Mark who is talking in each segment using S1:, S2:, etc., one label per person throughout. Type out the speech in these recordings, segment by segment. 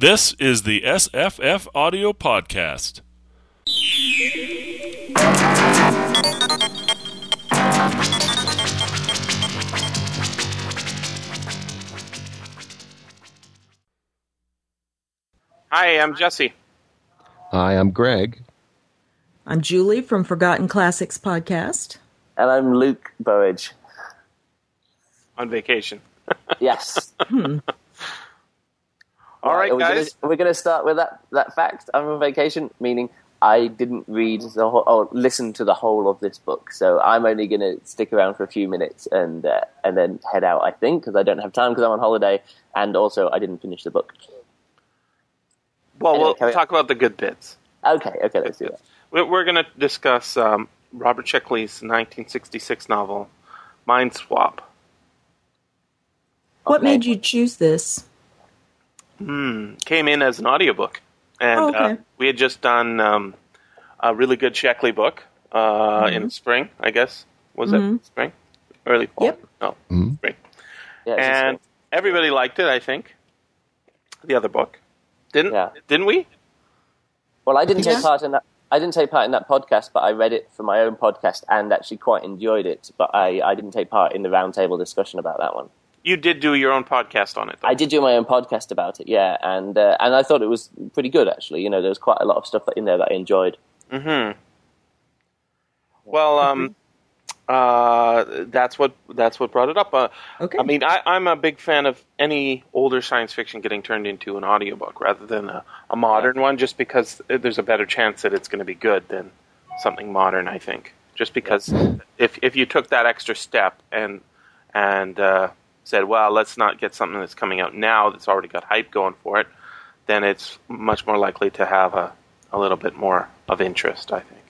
S1: This is the SFFaudio Podcast.
S2: Hi, I'm Jesse.
S3: Hi, I'm Gregg.
S4: I'm Julie from Forgotten Classics Podcast.
S5: And I'm Luke Burrage.
S2: On vacation.
S5: Yes. Hmm.
S2: All right,
S5: we're
S2: guys.
S5: Gonna, we're going to start with that, that fact. I'm on vacation, meaning I didn't read the whole, or listen to the whole of this book. So I'm only going to stick around for a few minutes and uh, and then head out. I think because I don't have time because I'm on holiday, and also I didn't finish the book.
S2: Well,
S5: Anyway,
S2: we'll
S5: carry on.
S2: talk about the good bits.
S5: Okay, okay, let's do that.
S2: We're, we're going to discuss um, Robert Sheckley's 1966 novel, Mindswap.
S4: What
S5: Okay.
S4: made you choose this?
S2: Came in as an audiobook. And
S4: Oh, okay.
S2: uh, we had just done um, a really good Sheckley book uh, in the spring, I guess. Was it spring? Early fall?
S4: Yep.
S2: No, spring.
S5: Yeah,
S2: And
S5: just-
S2: everybody liked it, I think. The other book. Didn't,
S5: Yeah.
S2: didn't we?
S5: well, I didn't
S4: Yeah.
S5: take part in that. I didn't take part in that podcast, but I read it for my own podcast and actually quite enjoyed it. But I, I didn't take part in the roundtable discussion about that one.
S2: You did do your own podcast on it, though.
S5: I did do my own podcast about it, yeah, and uh, and I thought it was pretty good actually. You know, there was quite a lot of stuff in there that I enjoyed. Hmm.
S2: Well, um, uh, that's what that's what brought it up. Uh,
S4: Okay.
S2: I mean, I, I'm a big fan of any older science fiction getting turned into an audiobook rather than a, a modern one, just because there's a better chance that it's going to be good than something modern. I think, just because if if you took that extra step and and uh, said, well, let's not get something that's coming out now that's already got hype going for it, then it's much more likely to have a, a little bit more of interest. I think.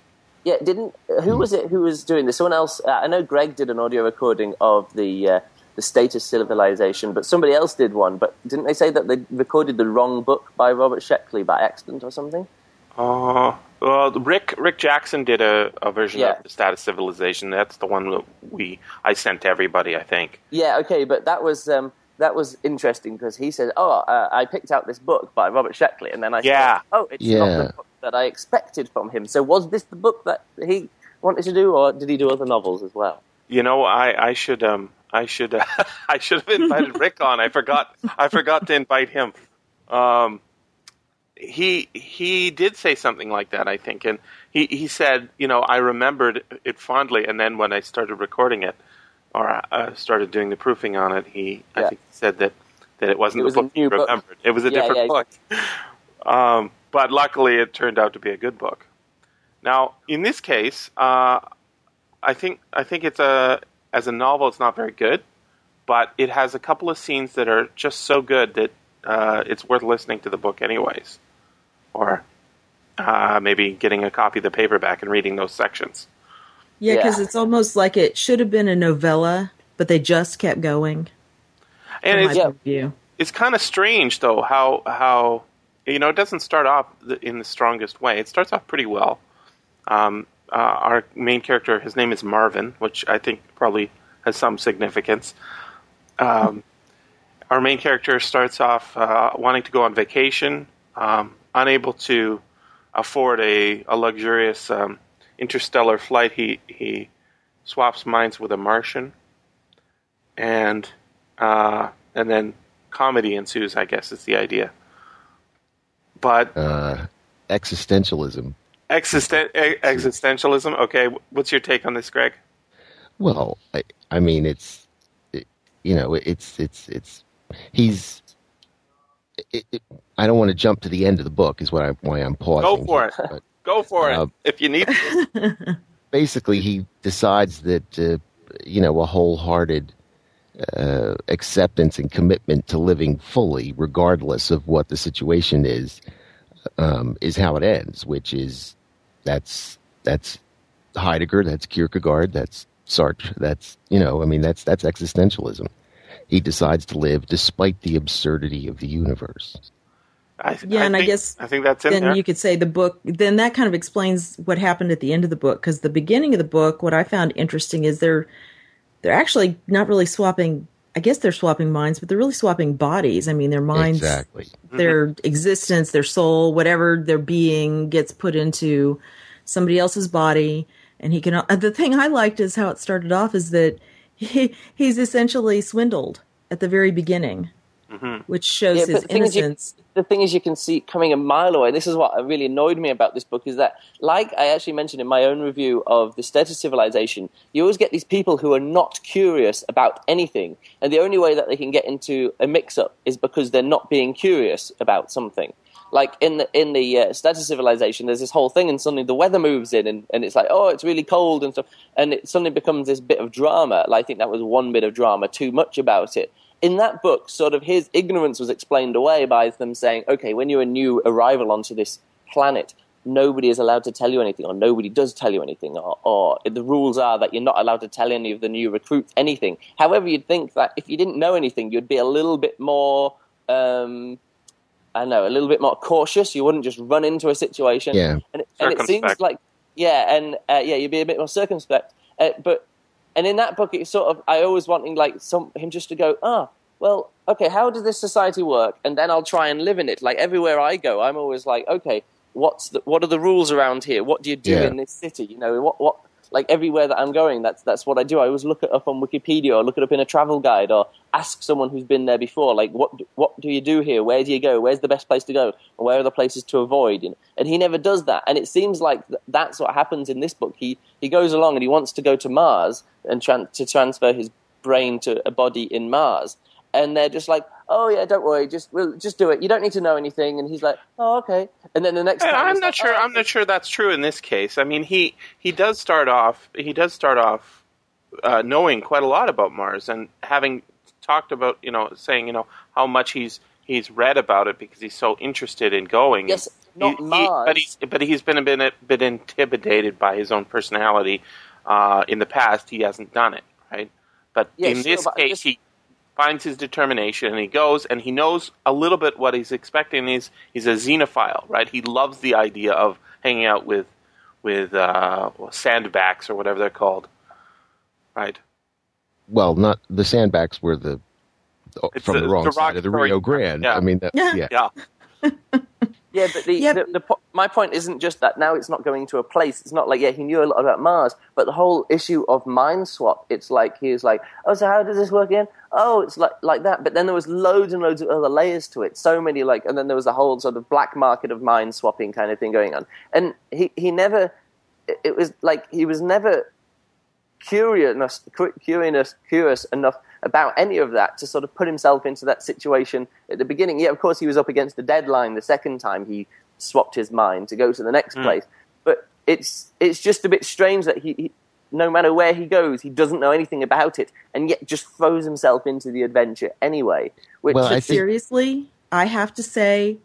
S5: Yeah, didn't who was it who was doing this? Someone else. Uh, I know Gregg did an audio recording of the uh, the Status Civilization, but somebody else did one. But didn't they say that they recorded the wrong book by Robert Sheckley by accident or something?
S2: Oh, well, Rick Rick Jackson did a, a version
S5: Yeah.
S2: of the Status Civilization. That's the one that we I sent to everybody. I think.
S5: Yeah, okay, but that was um, that was interesting because he said, "Oh, uh, I picked out this book by Robert Sheckley," and then I
S2: Yeah.
S5: said, "Oh, it's not
S3: Yeah.
S5: the book that I expected from him." So, was this the book that he wanted to do, or did he do other novels as well?
S2: You know, I I should um I should uh, I should have invited Rick on. I forgot I forgot to invite him. Um, he he did say something like that, I think, and he he said, you know, I remembered it fondly, and then when I started recording it, or uh, started doing the proofing on it, he I think he said that that it wasn't
S5: It was
S2: the
S5: a
S2: book he
S5: new book.
S2: remembered. It was a
S5: Yeah,
S2: different
S5: yeah.
S2: book. Um, but luckily, it turned out to be a good book. Now, in this case, uh, I think I think it's a as a novel, it's not very good, but it has a couple of scenes that are just so good that uh, it's worth listening to the book anyways, or uh, maybe getting a copy of the paperback and reading those sections.
S4: Yeah, because
S5: Yeah.
S4: it's almost like it should have been a novella, but they just kept going.
S2: And
S4: from
S2: it's
S4: my point of view.
S2: it's kind of strange though how how you know it doesn't start off in the strongest way. It starts off pretty well. Um, uh, our main character, his name is Marvin, which I think probably has some significance. Um, our main character starts off uh, wanting to go on vacation, um, unable to afford a, a luxurious um, interstellar flight. He he swaps minds with a Martian, and uh, and then comedy ensues. I guess is the idea. But
S3: Uh, existentialism.
S2: existen- existentialism. Okay, what's your take on this, Gregg?
S3: Well, I, I mean, it's it, you know, it's it's it's he's. It, it, I don't want to jump to the end of the book, is what I why I'm pausing.
S2: Go for
S3: here,
S2: it.
S3: but
S2: Go for
S3: Uh,
S2: it if you need. to.
S3: basically, he decides that uh, you know a wholehearted uh, acceptance and commitment to living fully, regardless of what the situation is, um, is how it ends. Which is that's that's Heidegger, that's Kierkegaard, that's Sartre, that's you know, I mean, that's that's existentialism. He decides to live despite the absurdity of the universe.
S2: I,
S4: Yeah, and I guess
S2: I think that's in
S4: then
S2: there.
S4: you could say the book. Then that kind of explains what happened at the end of the book. Because the beginning of the book, what I found interesting is they're they're actually not really swapping I guess they're swapping minds, but they're really swapping bodies. I mean, their minds,
S3: Exactly.
S4: their existence, their soul, whatever their being gets put into somebody else's body. And he can, uh, the thing I liked is how it started off is that he, he's essentially swindled at the very beginning, mm-hmm. which shows
S5: Yeah,
S4: his
S5: the thing you-
S4: innocence.
S5: the thing is you can see coming a mile away. This is what really annoyed me about this book is that, like I actually mentioned in my own review of the Status Civilization, you always get these people who are not curious about anything, and the only way that they can get into a mix-up is because they're not being curious about something. Like in the in the uh, Civilization, there's this whole thing, and suddenly the weather moves in, and, and it's like, oh, it's really cold and stuff, and it suddenly becomes this bit of drama. Like, I think that was one bit of drama, too much about it in that book, sort of his ignorance was explained away by them saying, okay, when you're a new arrival onto this planet, nobody is allowed to tell you anything, or nobody does tell you anything, or, or the rules are that you're not allowed to tell any of the new recruits anything. However, you'd think that if you didn't know anything, you'd be a little bit more. Um, I don't know, a little bit more cautious. You wouldn't just run into a situation.
S3: Yeah.
S5: And, it- and it seems like, yeah, and uh, yeah, you'd be a bit more circumspect. Uh, but and in that book, it's sort of I always wanting like some him just to go, ah, well, okay, how does this society work? And then I'll try and live in it. Like everywhere I go, I'm always like, okay, what's the, what are the rules around here? What do you do
S3: Yeah.
S5: in this city? You know, what what like everywhere that I'm going, that's that's what I do. I always look it up on Wikipedia or look it up in a travel guide or ask someone who's been there before, like what what do you do here? Where do you go? Where's the best place to go? Or where are the places to avoid? You know? And he never does that. And it seems like th- that's what happens in this book. He he goes along and he wants to go to Mars and to transfer his brain to a body in Mars. And they're just like, oh yeah, don't worry, just we'll, just do it. You don't need to know anything. And he's like, oh okay. And then the next
S2: And
S5: time,
S2: I'm not
S5: like,
S2: sure.
S5: "Oh,
S2: I'm not sure that's true in this case. I mean, he he does start off. He does start off uh, knowing quite a lot about Mars and having talked about you know saying you know how much he's he's read about it because he's so interested in going.
S5: Yes,
S2: He-
S5: not
S2: he-
S5: Mars.
S2: but he's but he's been a bit bit intimidated by his own personality. Uh, in the past, he hasn't done it right. But
S5: Yeah,
S2: in
S5: sure,
S2: this case,
S5: just-
S2: he finds his determination and he goes and he knows a little bit what he's expecting he's he's a xenophile right he loves the idea of hanging out with with uh, sandbacks or whatever they're called right
S3: Well, not the sandbacks were the
S2: It's
S3: from
S2: the-
S3: the, wrong
S2: the
S3: side of the Rio Grande.
S2: yeah.
S3: I mean, that,
S4: Yeah.
S3: yeah.
S2: yeah
S5: Yeah, but the,
S4: Yep.
S5: the, the my point isn't just that now it's not going to a place. It's not like yeah he knew a lot about Mars, but the whole issue of mind swap. It's like he was like, oh, so how does this work again? Oh, it's like like that. But then there was loads and loads of other layers to it. So many like, and then there was a whole sort of black market of mind swapping kind of thing going on. And he he never. It was like he was never curious, curious, curious enough about any of that to sort of put himself into that situation at the beginning. Yeah, of course, he was up against the deadline the second time he swapped his mind to go to the next hmm. place. But it's it's just a bit strange that he, he, no matter where he goes, he doesn't know anything about it, and yet just throws himself into the adventure anyway. Which
S3: Well, I
S4: seriously, I have to say,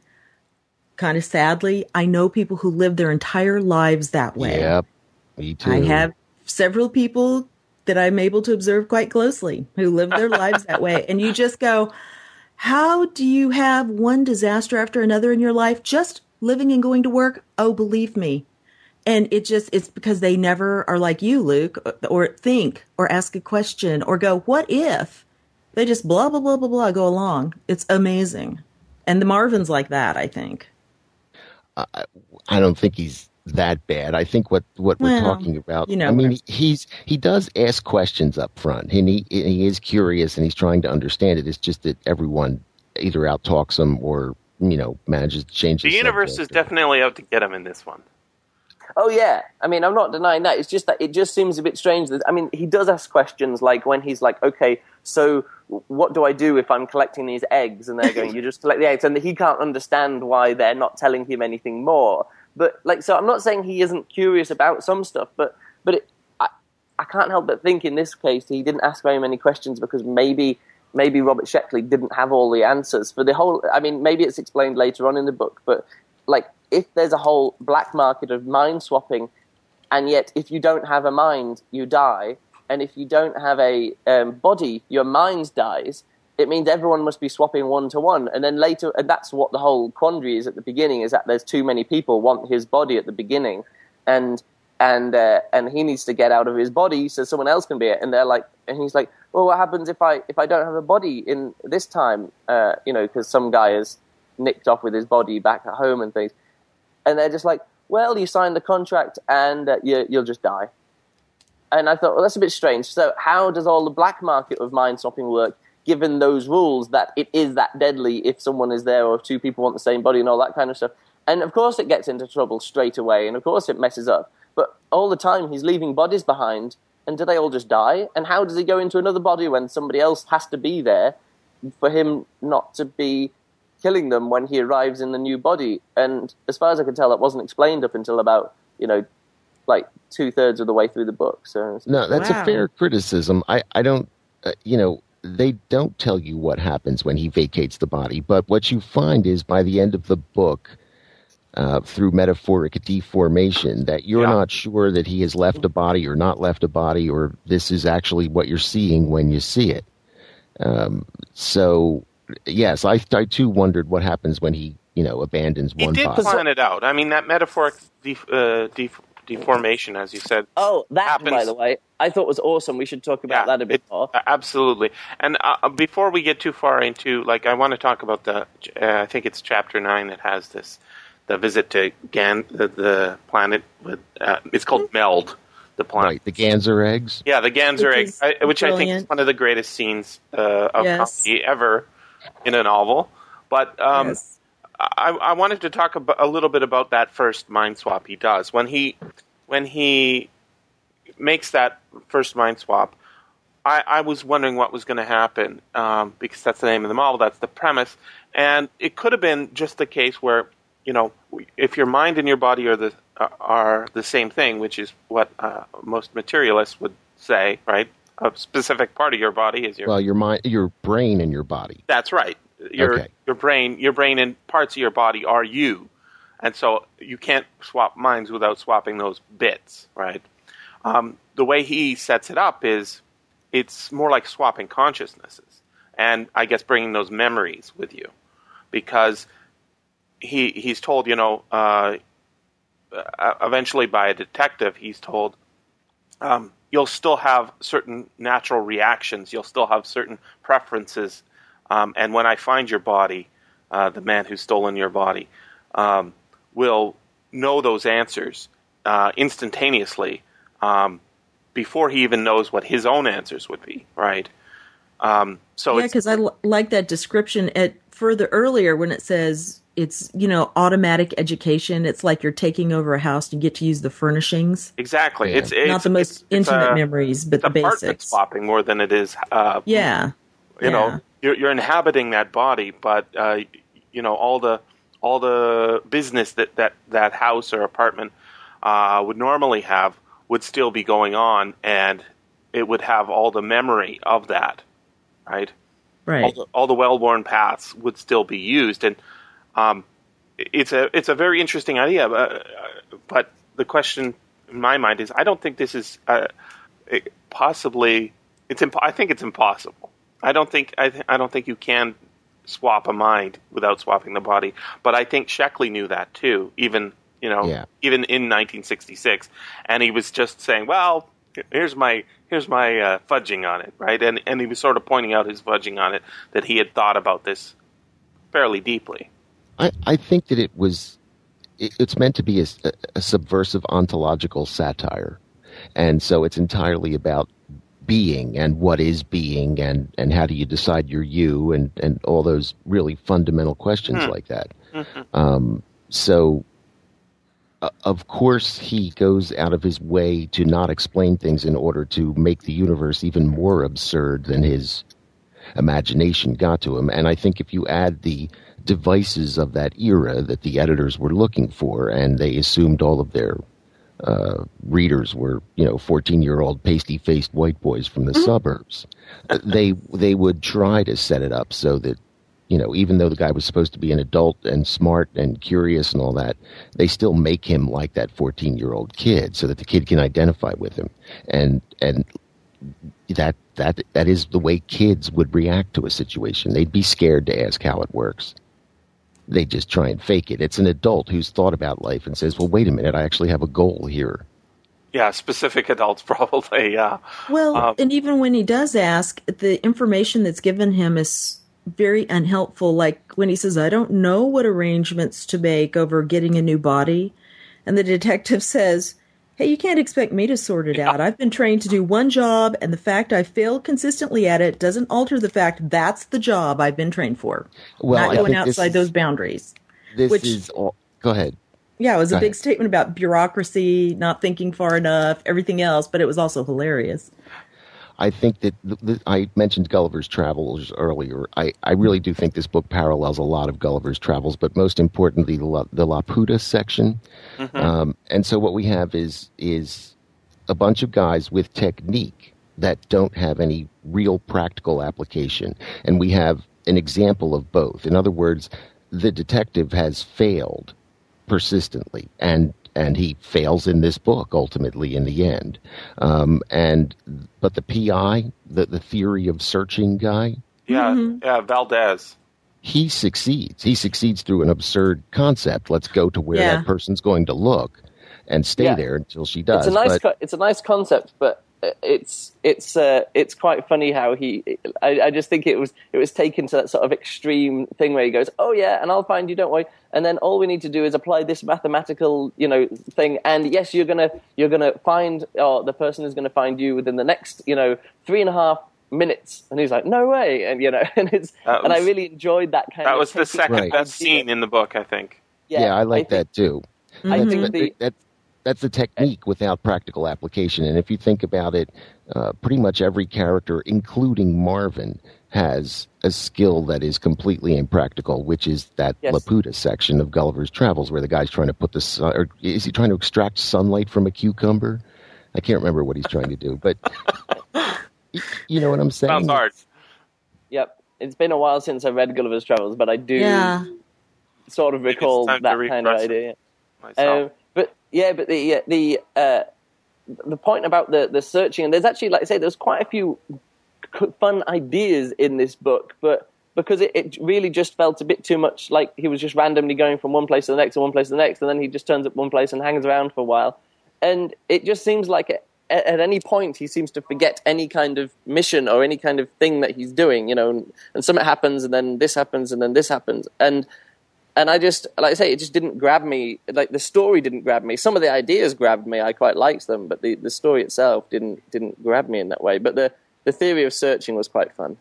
S4: kind of sadly, I know people who live their entire lives that way.
S3: Yep. Me too.
S4: I have several people that I'm able to observe quite closely who live their lives that way. And you just go, how do you have one disaster after another in your life just living and going to work? Oh, believe me. And it just, it's because they never are like you, Luke, or think or ask a question or go, what if? They just blah, blah, blah, blah, blah, go along. It's amazing. And the Marvin's like that, I think.
S3: I don't think he's that bad. I think what what we're talking about.
S4: you know
S3: I mean, he's he does ask questions up front, and he he is curious, and he's trying to understand it. It's just that everyone either out talks him or you know manages to change
S2: the universe is definitely out to get him in this one
S5: Oh yeah, I mean, I'm not denying that. It's just that it just seems a bit strange. That I mean, he does ask questions like when he's like, "Okay, so what do I do if I'm collecting these eggs?" And they're going, "You just collect the eggs," and he can't understand why they're not telling him anything more. But like, so I'm not saying he isn't curious about some stuff, but but it, I I can't help but think in this case he didn't ask very many questions because maybe maybe Robert Sheckley didn't have all the answers for the whole. I mean, maybe it's explained later on in the book, but like if there's a whole black market of mind swapping, and yet if you don't have a mind, you die, and if you don't have a um, body, your mind dies. It means everyone must be swapping one to one, and then later, and that's what the whole quandary is at the beginning: is that there's too many people want his body at the beginning, and and uh, and he needs to get out of his body so someone else can be it. And they're like, and he's like, well, what happens if I if I don't have a body in this time? Uh, you know, because some guy has nicked off with his body back at home and things, and they're just like, well, you signed the contract and uh, you, you'll just die. And I thought, well, that's a bit strange. So, how does all the black market of mind swapping work, given those rules that it is that deadly if someone is there or if two people want the same body and all that kind of stuff? And of course, it gets into trouble straight away, and of course, it messes up. But all the time, he's leaving bodies behind, and do they all just die? And how does he go into another body when somebody else has to be there for him not to be killing them when he arrives in the new body? And as far as I can tell, that wasn't explained up until about you know, like two thirds of the way through the book. So
S3: No, that's
S4: Wow.
S3: a fair criticism. I, I don't, uh, you know, they don't tell you what happens when he vacates the body, but what you find is by the end of the book, uh, through metaphoric deformation, that you're
S2: Yeah.
S3: not sure that he has left a body or not left a body, or this is actually what you're seeing when you see it. Um, so, yes, I, I too wondered what happens when he, you know, abandons
S2: He
S3: one
S2: did
S3: body.
S2: plan it out. I mean, that metaphoric def- uh, def- deformation, as you said,
S5: Oh, that,
S2: Happens.
S5: by the way, I thought was awesome. We should talk about
S2: Yeah,
S5: that a bit
S2: it-
S5: more.
S2: Uh, Absolutely. And uh, before we get too far into, like, I want to talk about the. Uh, I think it's chapter nine that has this, the visit to Gan, the, the planet with. Uh, it's called Meld, the planet.
S3: Right, the Ganser eggs.
S2: Yeah, the Ganser
S4: Which
S2: egg, I, which I think is one of the greatest scenes uh, of
S4: Yes.
S2: comedy ever in a novel. But um,
S4: Yes.
S2: I, I wanted to talk about, a little bit about that first mind swap he does when he when he makes that first mind swap. I, I was wondering what was going to happen um, because that's the name of the novel, that's the premise, and it could have been just the case where you know if your mind and your body are the are the same thing, which is what uh, most materialists would say, right? A specific part of your body is your
S3: Well, your mind, your brain, and your body.
S2: that's right. Your
S3: Okay.
S2: your brain, your brain and parts of your body are you, and so you can't swap minds without swapping those bits, right? Um, the way he sets it up is it's more like swapping consciousnesses, and I guess bringing those memories with you, because he he's told, you know, uh, uh, eventually by a detective, he's told um, you'll still have certain natural reactions. You'll still have certain preferences. Um, and when I find your body, uh, the man who's stolen your body um, will know those answers uh, instantaneously um, before he even knows what his own answers would be. Right. Um, so
S4: yeah, because I l- like that description at further earlier when it says it's you know automatic education. It's like you're taking over a house and you get to use the furnishings,
S2: exactly
S3: Yeah.
S2: it's, it's
S4: not the most
S2: it's- it's
S4: intimate
S2: a-
S4: memories, but
S2: it's
S4: the
S2: apartment
S4: basics.
S2: swapping more than it is uh,
S4: Yeah,
S2: you
S4: Yeah.
S2: know you're, you're inhabiting that body but uh, you know all the all the business that that, that house or apartment uh, would normally have would still be going on and it would have all the memory of that right? All
S4: right.
S2: the, all the well-worn paths would still be used. And um, it's a it's a very interesting idea but, but the question in my mind is I don't think this is uh, it- possibly it's imp- I think it's impossible. I don't think I, th- I don't think you can swap a mind without swapping the body. But I think Sheckley knew that too even you know
S3: Yeah.
S2: even in 1966 and he was just saying well here's my here's my uh, fudging on it right? And and he was sort of pointing out his fudging on it that he had thought about this fairly deeply.
S3: I, I think that it was it, it's meant to be a, a subversive ontological satire. And so it's entirely about being and what is being and, and how do you decide you're you and, and all those really fundamental questions like that. Um, so of course he goes out of his way to not explain things in order to make the universe even more absurd than his imagination got to him. And I think if you add the devices of that era that the editors were looking for, and they assumed all of their uh, readers were, you know, fourteen-year-old pasty-faced white boys from the suburbs, uh, they they would try to set it up so that. You know, even though the guy was supposed to be an adult and smart and curious and all that, they still make him like that 14 year old kid so that the kid can identify with him. And, and that that that is the way kids would react to a situation. They'd be scared to ask how it works. They just try and fake it. It's an adult who's thought about life and says, "Well, wait a minute, I actually have a goal here."
S2: Yeah, specific adults probably. Yeah.
S4: Well,
S2: Um,
S4: and even when he does ask, the information that's given him is very unhelpful. Like when he says, I don't know what arrangements to make over getting a new body. And the detective says, Hey, you can't expect me to sort it out. I've been trained to do one job, and the fact I failed consistently at it doesn't alter the fact that's the job I've been trained for.
S3: Well,
S4: Not going outside
S3: is-
S4: those boundaries.
S3: This
S4: which-
S3: is all. Go ahead.
S4: Yeah, it was
S3: Go
S4: a big
S3: ahead.
S4: statement about bureaucracy, not thinking far enough, everything else, but it was also hilarious.
S3: I think that th th I mentioned Gulliver's Travels earlier. I, I really do think this book parallels a lot of Gulliver's Travels, but most importantly, the, La- the Laputa section. Um, and so what we have is is a bunch of guys with technique that don't have any real practical application, and we have an example of both. In other words, the detective has failed persistently and and he fails in this book ultimately in the end um, and but the pi the, the theory of searching guy
S2: Yeah, yeah, Valdez.
S3: he succeeds he succeeds through an absurd concept let's go to where
S4: Yeah.
S3: that person's going to look and stay
S5: Yeah.
S3: there until she does
S5: it's a nice
S3: but
S5: co- it's a nice concept, but it's it's uh, it's quite funny how he. I, I just think it was it was taken to that sort of extreme thing where he goes, "Oh yeah, and I'll find you, don't worry." And then all we need to do is apply this mathematical, you know, thing. And yes, you're gonna you're gonna find, or the person is gonna find you within the next, you know, three and a half minutes. And he's like, "No way!" And you know, and it's
S2: That
S5: and I really enjoyed that kind of That
S2: was the second
S3: Right.
S2: best scene in the book, I think.
S3: yeah, i like
S5: think-
S3: that too
S5: I
S3: that's,
S5: think
S3: that-
S5: the
S3: that's that's a technique without practical application and if you think about it uh, pretty much every character including marvin has a skill that is completely impractical which is that
S5: Yes.
S3: laputa section of gulliver's travels where the guy's trying to put the sun or is he trying to extract sunlight from a cucumber i can't remember what he's trying to do but you know what i'm saying
S2: Sounds hard.
S5: Yep. It's been a while since I read Gulliver's Travels, but I do
S4: Yeah.
S5: sort of recall that kind of idea.
S2: Myself.
S5: Um, but yeah, but the the uh, the point about the the searching, and there's actually, like I say, there's quite a few fun ideas in this book, but because it, it really just felt a bit too much like he was just randomly going from one place to the next and one place to the next, and then he just turns up one place and hangs around for a while, and it just seems like at, at any point he seems to forget any kind of mission or any kind of thing that he's doing, you know, and, and something happens, and then this happens, and then this happens, and and I just, like I say, it just didn't grab me. Like the story didn't grab me. Some of the ideas grabbed me. I quite liked them, but the, the story itself didn't didn't grab me in that way. But the, the theory of searching was quite fun.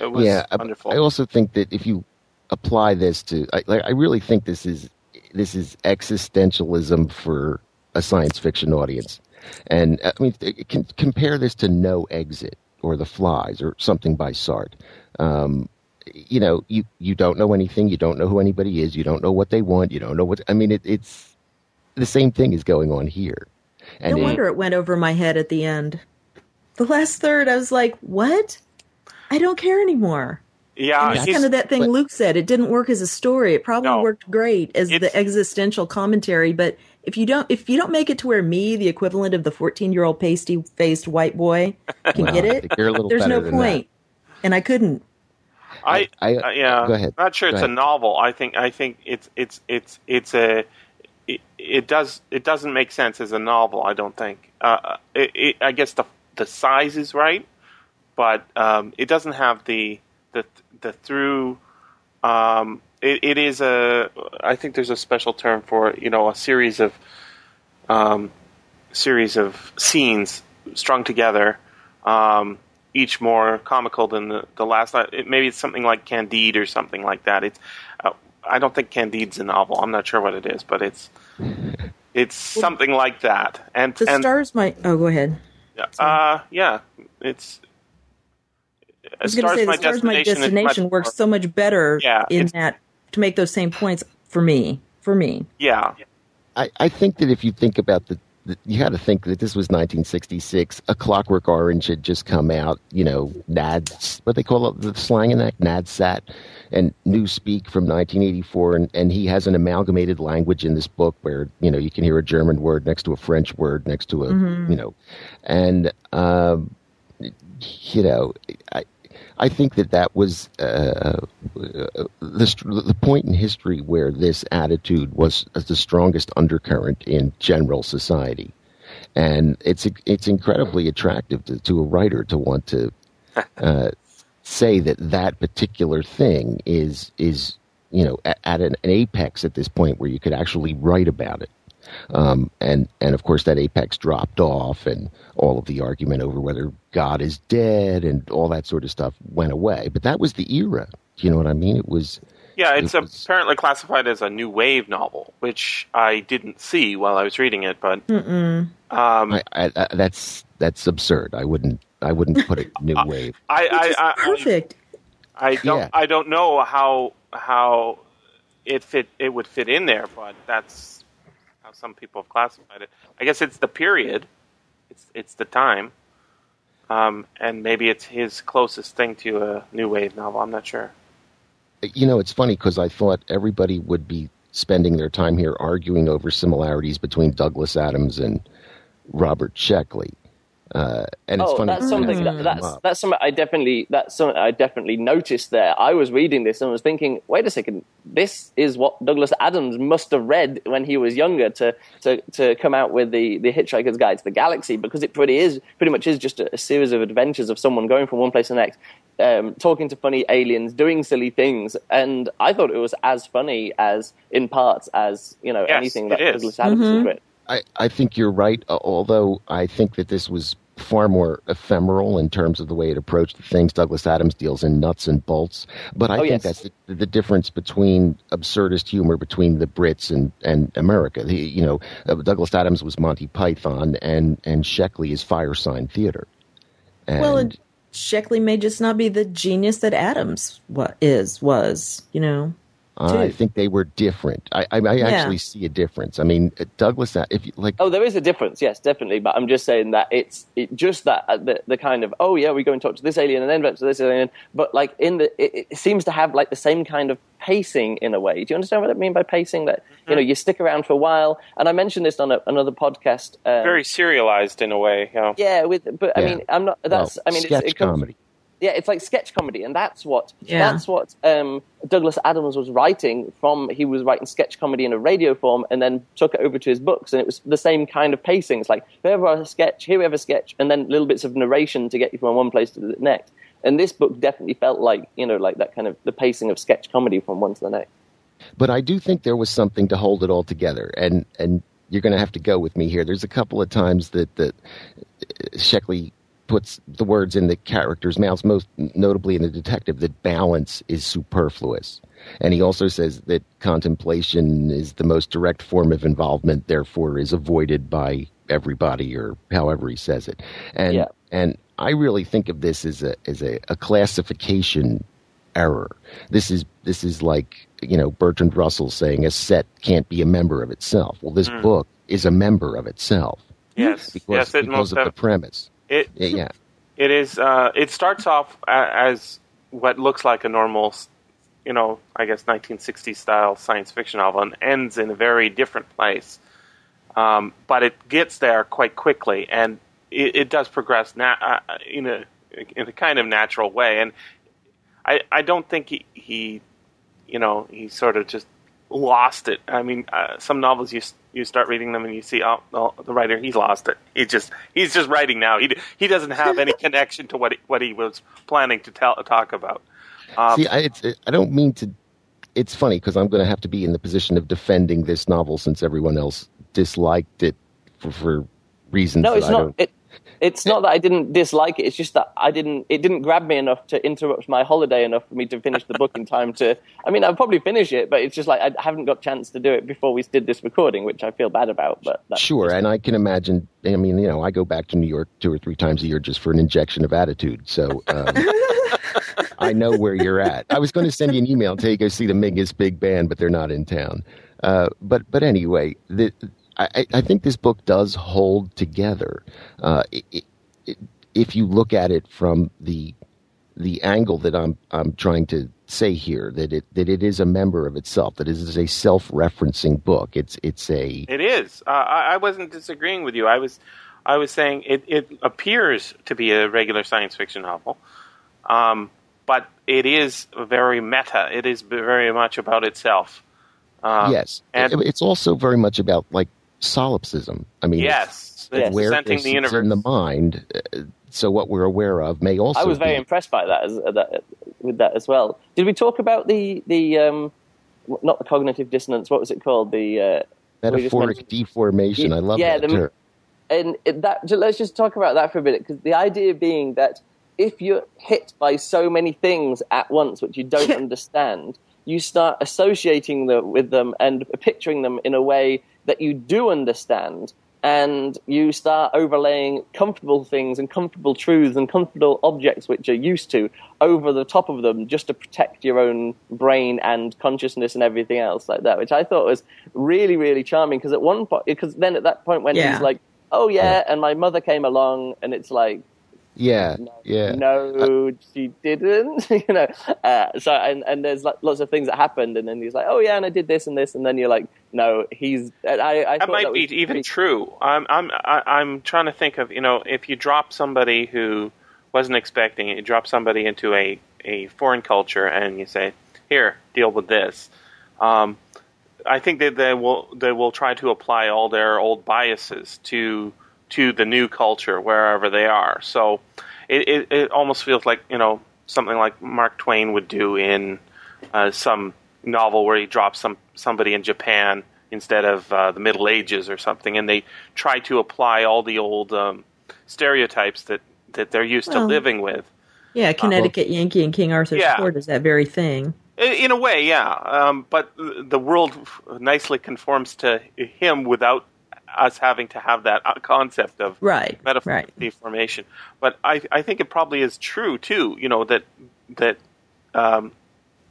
S2: it was
S3: yeah, I-
S2: wonderful.
S3: I also think that if you apply this to, I, like, I really think this is this is existentialism for a science fiction audience, and I mean, it can, compare this to No Exit or The Flies or something by Sartre. Um, you know, you you don't know anything, you don't know who anybody is, you don't know what they want, you don't know what. I mean, it, it's the same thing is going on here. And
S4: No wonder it went over my head at the end. The last third, I was like, what? I don't care anymore.
S2: yeah,
S4: It's
S2: he's-
S4: kind of that thing
S3: but-
S4: Luke said. It didn't work as a story. It probably
S2: No.
S4: worked great as the existential commentary, but if you don't if you don't make it to where me, the equivalent of the 14-year-old pasty faced white boy, can
S3: Well,
S4: get it,
S3: you're a little
S4: there's no
S3: than
S4: point. And I couldn't.
S2: I,
S3: I-
S2: uh, yeah,
S3: go ahead.
S2: Not sure
S3: Go
S2: it's a novel. I think I think it's it's it's it's a it, it does it doesn't make sense as a novel. I don't think. Uh, it, it, I guess the the size is right, but um, it doesn't have the the the through. Um, it, it is a. I think there's a special term for it, you know a series of um, series of scenes strung together. Um, each more comical than the, the last. It, maybe it's something like Candide or something like that. It's. Uh, I don't think Candide's a novel. I'm not sure what it is, but it's. It's something like that. And
S4: The
S2: and
S4: stars might. Oh, go ahead.
S2: uh, yeah, it's.
S4: I was going to say the stars my destination works so much better
S2: Yeah,
S4: in that to make those same points for me. For me,
S2: Yeah,
S3: I, I think that if you think about the, the you got to think that this was 1966. A Clockwork Orange had just come out. You know, NAD, what they call it, the slang in that NADSAT, and Newspeak from 1984, and, and he has an amalgamated language in this book where you know you can hear a German word next to a French word next to a you know, and um, you know, I. I think that that was uh, the the point in history where this attitude was the strongest undercurrent in general society, and it's it's incredibly attractive to, to a writer to want to uh, say that that particular thing is is you know at, at an, an, apex at this point where you could actually write about it. Um, and and of course that apex dropped off, and all of the argument over whether God is dead and all that sort of stuff went away. But that was the era. Do you know what I mean? It was
S2: yeah, it's apparently classified as a new wave novel, which I didn't see while I was reading it. But um,
S3: I, I, that's that's absurd. I wouldn't I wouldn't put it new wave.
S2: I, I,
S4: perfect.
S2: I, don't yeah. I don't know how how it fit it would fit in there, but that's how some people have classified it. I guess it's the period. It's it's the time. Um, and maybe it's his closest thing to a new wave novel. I'm not sure
S3: you know, it's funny because I thought everybody would be spending their time here arguing over similarities between Douglas Adams and Robert Sheckley. Uh, and
S5: oh,
S3: funny.
S5: that's something that, that's that's something I definitely that's something I definitely noticed there. I was reading this and was thinking, wait a second, this is what Douglas Adams must have read when he was younger to to, to come out with the the Hitchhiker's Guide to the Galaxy because it pretty is pretty much is just a, a series of adventures of someone going from one place to the next, um, talking to funny aliens, doing silly things, and I thought it was as funny as in parts as you know
S2: yes,
S5: anything that Douglas Adams
S4: mm-hmm.
S5: has written.
S3: I, I think you're right, uh, although I think that this was far more ephemeral in terms of the way it approached the things. Douglas Adams deals in nuts and bolts, but I
S5: oh,
S3: think
S5: yes.
S3: that's the, the, difference between absurdist humor between the Brits and, and America. The, you know, uh, Douglas Adams was Monty Python, and and Sheckley is Firesign Theater. And,
S4: well, and Sheckley may just not be the genius that Adams wa- is was. You know.
S3: I think they were different. I, I, I yeah. actually see a difference. I mean, Douglas, if you, like,
S5: oh, there is a difference, yes, definitely. But I'm just saying that it's it, just that uh, the, the kind of oh yeah, we go and talk to this alien and then back to this alien. But like in the, it, it, seems to have like the same kind of pacing in a way. Do you understand what I mean by pacing? That mm-hmm. you know you stick around for a while. And I mentioned this on a, another podcast.
S2: Um, Very serialized in a way. Yeah.
S5: Yeah, with but yeah. I mean, I'm not. That's
S3: well,
S5: I mean,
S3: sketch
S5: it's,
S3: it comes, comedy
S5: yeah, it's like sketch comedy, and that's what yeah. that's what um, Douglas Adams was writing from. He was writing sketch comedy in a radio form, and then took it over to his books, and it was the same kind of pacing. It's like here we have a sketch, here we have a sketch, and then little bits of narration to get you from one place to the next. And this book definitely felt like you know like that kind of the pacing of sketch comedy from one to the next.
S3: But I do think there was something to hold it all together, and and you're going to have to go with me here. There's a couple of times that that Sheckley puts the words in the characters' mouths, most notably in the detective, that balance is superfluous. And he also says that contemplation is the most direct form of involvement, therefore is avoided by everybody, or however he says it. And
S5: yeah.
S3: and I really think of this as a as a, a classification error. This is this is like you know Bertrand Russell saying a set can't be a member of itself. Well, this mm. book is a member of itself.
S2: Yes,
S3: because,
S2: yes,
S3: because of the premise.
S2: It
S3: yeah.
S2: It is. Uh, it starts off as what looks like a normal, you know, I guess 1960s style science fiction novel, and ends in a very different place. Um, but it gets there quite quickly, and it, it does progress na- uh, in a in a kind of natural way. And I I don't think he, he you know he sort of just lost it. I mean, uh, some novels you you start reading them and you see, oh, oh, the writer he's lost it. He just he's just writing now. He he doesn't have any connection to what he, what he was planning to tell talk about.
S3: Um, see, I, I don't mean to. It's funny because I'm going to have to be in the position of defending this novel since everyone else disliked it for, for reasons.
S5: No, it's
S3: not.
S5: It, it's not that I didn't dislike it. It's just that I didn't. It didn't grab me enough to interrupt my holiday enough for me to finish the book in time to. I mean, I'll probably finish it, but it's just like I haven't got chance to do it before we did this recording, which I feel bad about. But
S3: sure, and I can imagine. I mean, you know, I go back to New York two or three times a year just for an injection of attitude. So. Um, I know where you're at. I was going to send you an email and tell you go see the Mingus Big Band, but they're not in town. Uh, but but anyway, the, I, I, think this book does hold together. Uh, it, it, if you look at it from the the angle that I'm I'm trying to say here, that it that it is a member of itself, that it is a self referencing book. It's it's a
S2: it is. Uh, I, I wasn't disagreeing with you. I was I was saying it, it appears to be a regular science fiction novel, um, but it is very meta. It is very much about itself.
S3: Um, yes, and it's also very much about like solipsism. I mean,
S2: Yes,
S5: Yes.
S2: presenting the universe.
S3: in the mind. uh, So what we're aware of may also.
S5: I was very
S3: be,
S5: impressed by that, as, uh, that with that as well. Did we talk about the the um, not the cognitive dissonance? What was it called? The uh,
S3: metaphoric deformation. I love
S5: yeah,
S3: that
S5: the-
S3: term.
S5: and that let's just talk about that for a minute because the idea being that if you're hit by so many things at once which you don't understand you start associating them with them and picturing them in a way that you do understand and you start overlaying comfortable things and comfortable truths and comfortable objects which you're used to over the top of them just to protect your own brain and consciousness and everything else like that which i thought was really really charming because at one point because then at that point when
S4: Yeah.
S5: he's like oh yeah, and my mother came along, and it's like,
S3: Yeah,
S5: no,
S3: yeah.
S5: no, she didn't, you know. Uh, so and and there's like lots of things that happened, and then he's like, oh yeah, and I did this and this, and then you're like, no, he's. I, I
S2: that might
S5: that
S2: be even
S5: pretty-
S2: true. I'm I'm I'm trying to think of you know if you drop somebody who wasn't expecting it, you drop somebody into a a foreign culture and you say, here, deal with this. Um, I think that they will they will try to apply all their old biases to to the new culture wherever they are. So it it, it almost feels like you know something like Mark Twain would do in uh, some novel where he drops some somebody in Japan instead of uh, the Middle Ages or something, and they try to apply all the old um, stereotypes that that they're used to living with.
S4: Yeah, Connecticut Yankee and King Arthur's
S2: Yeah.
S4: Court is that very thing.
S2: In in a way, yeah. Um, but the world nicely conforms to him without us having to have that uh, concept of
S4: Right.
S2: metaphoric
S4: Right.
S2: deformation. But I, I think it probably is true too. You know that that um,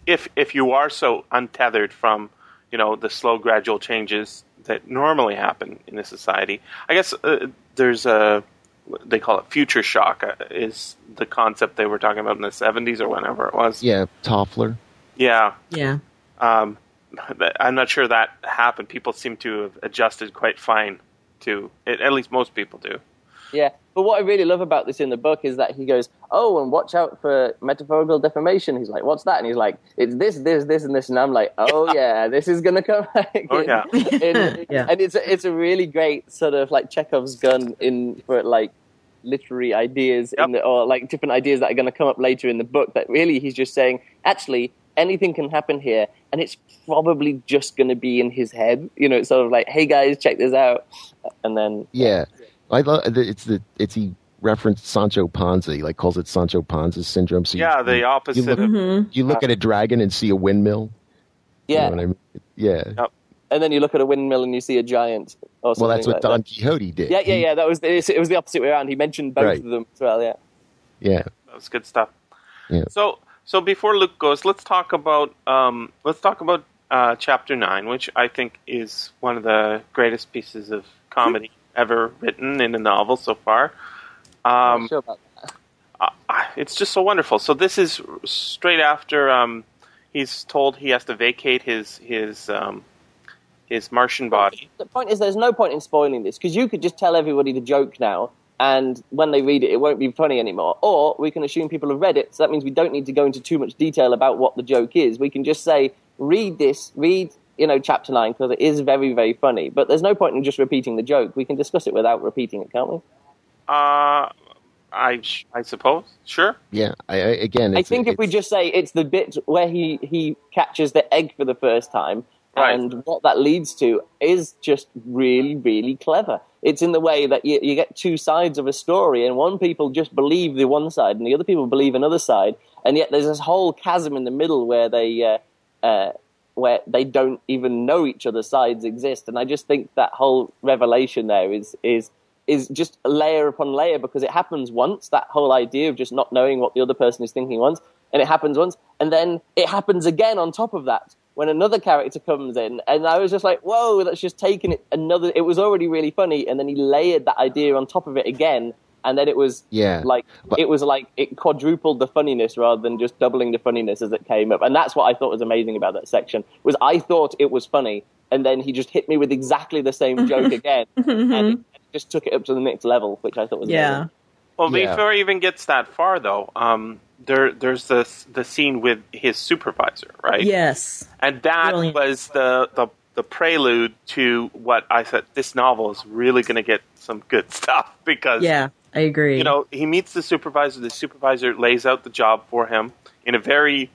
S2: if if you are so untethered from you know the slow gradual changes that normally happen in a society, I guess uh, there's a they call it future shock uh, is the concept they were talking about in the 70s or whenever it was.
S3: Yeah, Toffler.
S2: Yeah.
S4: Yeah.
S2: Um, but I'm not sure that happened. People seem to have adjusted quite fine to it. At least most people do.
S5: Yeah, but what I really love about this in the book is that he goes, "Oh, and watch out for metaphorical defamation." He's like, "What's that?" And he's like, "It's this, this, this, and this." And I'm like, "Oh yeah, this is gonna come back."
S2: Oh,
S5: in."
S2: yeah.
S5: And,
S4: Yeah.
S5: and it's a, it's a really great sort of like Chekhov's gun in for like literary ideas in
S2: Yep.
S5: the, or like different ideas that are going to come up later in the book. That really he's just saying, actually, anything can happen here, and it's probably just going to be in his head. You know, it's sort of like, "Hey guys, check this out," and then
S3: Yeah, I love it's the it's he referenced Sancho Panza. He like calls it Sancho Panza syndrome. So you-
S2: Yeah, the
S3: you,
S2: opposite
S3: look,
S2: of
S4: hmm
S3: you look at a dragon and see a windmill. You
S5: yeah.
S3: know what I mean? Yeah.
S5: and then you look at a windmill and you see a giant. Or
S3: Well, that's what
S5: like
S3: Don
S5: that.
S3: Quixote did.
S5: Yeah, yeah, yeah. That was the, it was the opposite way around. He mentioned both
S3: Right.
S5: of them as well. Yeah.
S3: Yeah.
S2: That was good stuff.
S3: Yeah.
S2: So, so before Luke goes, let's talk about um, let's talk about uh, chapter nine, which I think is one of the greatest pieces of comedy ever written in a novel so far. Um,
S5: sure about that.
S2: uh, it's just so wonderful. So this is straight after um, he's told he has to vacate his his um, his Martian body.
S5: The point is, there's no point in spoiling this because you could just tell everybody the joke now, and when they read it, it won't be funny anymore. Or we can assume people have read it, so that means we don't need to go into too much detail about what the joke is. We can just say, read this, read. You know, chapter nine because it is very, very funny. But there's no point in just repeating the joke. We can discuss it without repeating it, can't we?
S2: Uh, I I suppose sure.
S3: Yeah. I, I again.
S5: I
S3: it's-
S5: think if we just say it's the bit where he, he catches the egg for the first time,
S2: Right.
S5: and what that leads to is just really, really clever. It's in the way that you, you get two sides of a story, and one people just believe the one side, and the other people believe another side, and yet there's this whole chasm in the middle where they uh, uh, where they don't even know each other's sides exist. And I just think that whole revelation there is is is just layer upon layer because it happens once that whole idea of just not knowing what the other person is thinking once and it happens once and then it happens again on top of that when another character comes in and i was just like whoa that's just taken it another it was already really funny and then he layered that idea on top of it again and then it was
S3: Yeah.
S5: like
S3: But-
S5: it was like it quadrupled the funniness rather than just doubling the funniness as it came up and that's what i thought was amazing about that section was i thought it was funny and then he just hit me with exactly the same joke again and it just took it up to the next level which i thought was
S4: Yeah.
S5: amazing.
S2: Well,
S3: Yeah.
S2: before he even gets that far, though, um, there there's the the scene with his supervisor, right?
S4: Yes.
S2: and that
S4: Brilliant.
S2: was the, the the prelude to what I said. This novel is really going to get some good stuff because
S4: Yeah, I agree.
S2: you know, he meets the supervisor. The supervisor lays out the job for him in a very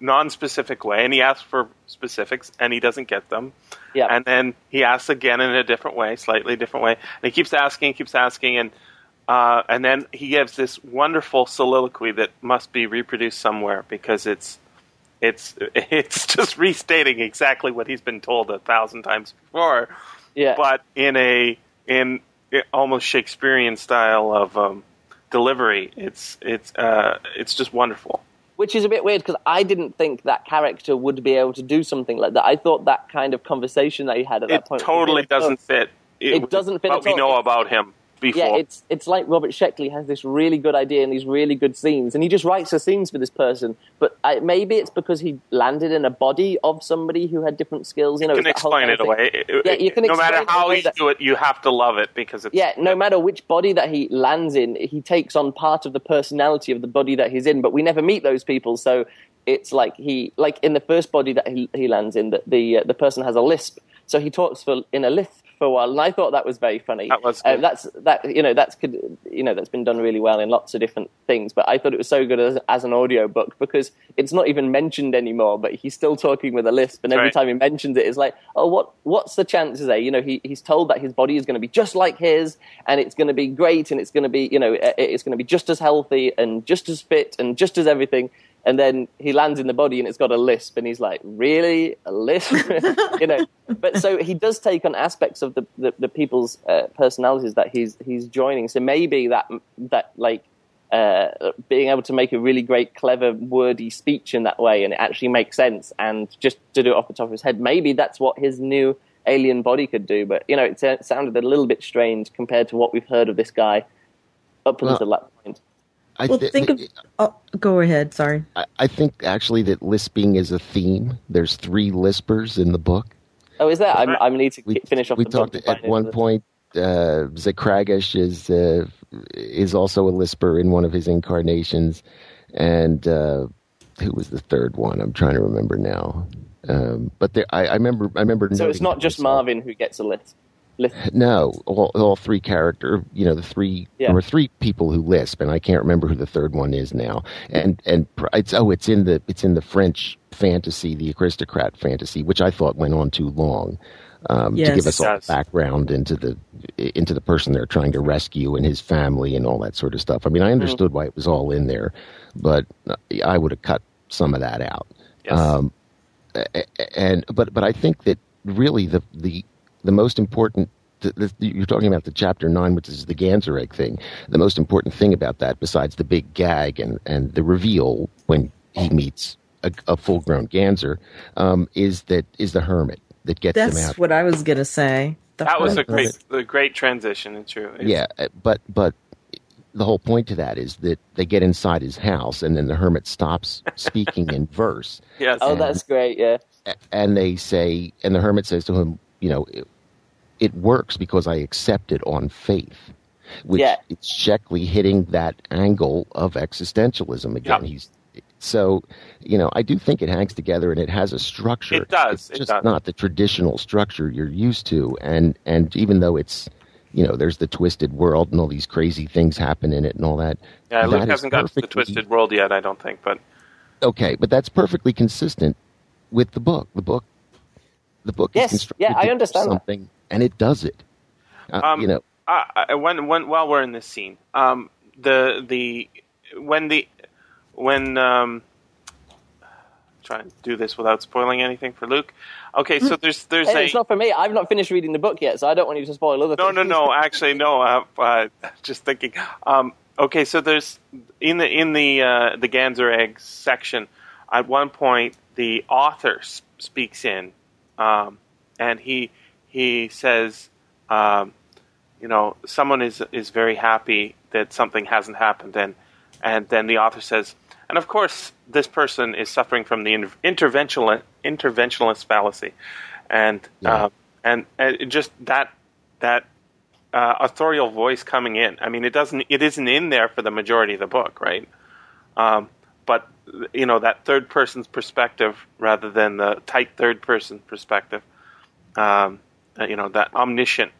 S2: non-specific way, and he asks for specifics, and he doesn't get them.
S5: Yeah.
S2: And then he asks again in a different way, slightly different way, and he keeps asking, keeps asking, and uh, and then he gives this wonderful soliloquy that must be reproduced somewhere because it's it's it's just restating exactly what he's been told a thousand times before
S5: yeah.
S2: but in a in almost Shakespearean style of um, delivery. It's it's uh, it's just wonderful.
S5: Which is a bit weird because I didn't think that character would be able to do something like that. I thought that kind of conversation that he had at that point
S2: totally doesn't fit.
S5: It doesn't fit
S2: what
S5: at
S2: we
S5: all.
S2: know about him before.
S5: Yeah, it's it's like Robert Sheckley has this really good idea and these really good scenes, and he just writes the scenes for this person. But I, maybe it's because he landed in a body of somebody who had different skills. You know,
S2: can
S5: it's that whole
S2: explain it away.
S5: Yeah, you can
S2: no matter
S5: it
S2: how you
S5: that-
S2: do it, you have to love it because it's
S5: Yeah, no matter which body that he lands in, he takes on part of the personality of the body that he's in. But we never meet those people, so it's like he, like in the first body that he, he lands in, that the uh, the person has a lisp, so he talks for in a lisp for a while, and I thought that was very funny.
S2: That was
S5: um,
S2: good.
S5: that's that you know that's could you know that's been done really well in lots of different things. But I thought it was so good as, as an audio book because it's not even mentioned anymore, but he's still talking with a lisp, and every
S2: Right.
S5: time he mentions it, it's like, oh, what what's the chances there? You know, he he's told that his body is going to be just like his, and it's going to be great, and it's going to be you know it- it's going to be just as healthy and just as fit and just as everything. And then he lands in the body and it's got a lisp, and he's like, "Really, a lisp?" you know. But so he does take on aspects of the the, the people's uh, personalities that he's he's joining. So maybe that that like uh, being able to make a really great, clever, wordy speech in that way, and it actually makes sense, and just to do it off the top of his head, maybe that's what his new alien body could do. But you know, it, sounded a little bit strange compared to what we've heard of this guy up
S3: Well,
S5: until that point.
S3: I,
S4: well,
S3: thi-
S4: think of. Oh, go ahead. Sorry.
S3: I, I think actually that lisping is a theme. There's three lispers in the book.
S5: Oh, is that? I'm, I need to
S3: We,
S5: finish off
S3: we
S5: the
S3: talked
S5: to
S3: at one point. Uh, Ze Kraggash is uh, is also a lisper in one of his incarnations, and uh, who was the third one? I'm trying to remember now. Um, but there, I, I remember. I remember.
S5: So it's not just
S3: myself.
S5: Marvin who gets a lisp. Lisp.
S3: No, all, all three character, you know, the three
S5: Yeah.
S3: there were three people who lisp, and I can't remember who the third one is now. And and it's oh, it's in the it's in the French fantasy, the aristocrat fantasy, which I thought went on too long um, to give us all
S2: Yes.
S3: background into the into the person they're trying to rescue and his family and all that sort of stuff. I mean, I understood why it was all in there, but uh, I would have cut some of that out
S2: Yes.
S3: um, and but but I think that really the the the most important the, the, you're talking about the chapter nine, which is the Ganzereg thing. The most important thing about that, besides the big gag and and the reveal when he meets a, a full grown Ganzer, um, is that is the hermit that gets him out.
S4: That's what I was gonna say. The
S2: that was a great, a great transition. It's true. It's-
S3: yeah, uh, but but the whole point to that is that they get inside his house, and then the hermit stops speaking in verse,
S2: Yes.
S5: Oh,
S3: And-
S5: that's great. Yeah.
S3: And they say, and the hermit says to him, you know, it, works because I accept it on faith, which
S5: Yeah.
S3: it's Sheckley hitting that angle of existentialism again.
S2: Yeah.
S3: He's so, you know, I do think it hangs together and it has a structure.
S2: It does,
S3: It's
S2: it
S3: just
S2: does.
S3: not the traditional structure you're used to, and and even though it's, you know, there's the twisted world and all these crazy things happen in it and all that.
S2: yeah,
S3: that
S2: Luke hasn't got to the twisted world yet, I don't think. But
S3: okay, but that's perfectly consistent with the book. The book, the book
S5: Yes,
S3: is constructed
S5: yeah, I understand that.
S3: Something, and it does it. Uh,
S2: Um,
S3: you know,
S2: I, I, when, when while we're in this scene, um, the the when the when um, try and do this without spoiling anything for Luke. Okay, so there's there's
S5: Hey,
S2: a
S5: it's not for me. I've not finished reading the book yet, so I don't want you to spoil other
S2: no
S5: things.
S2: no no actually no. Uh, uh, just thinking. Um, okay, so there's in the in the uh, the Ganser egg section. At one point, the author s- speaks in, um, and he he says, um, you know, someone is is very happy that something hasn't happened, and and then the author says, and of course, this person is suffering from the in- interventional interventionalist fallacy, and
S3: Yeah.
S2: uh, and, and just that that uh, authorial voice coming in. I mean, it doesn't it isn't in there for the majority of the book, right? Um, but you know that third person's perspective rather than the tight third person perspective um, you know, that omniscient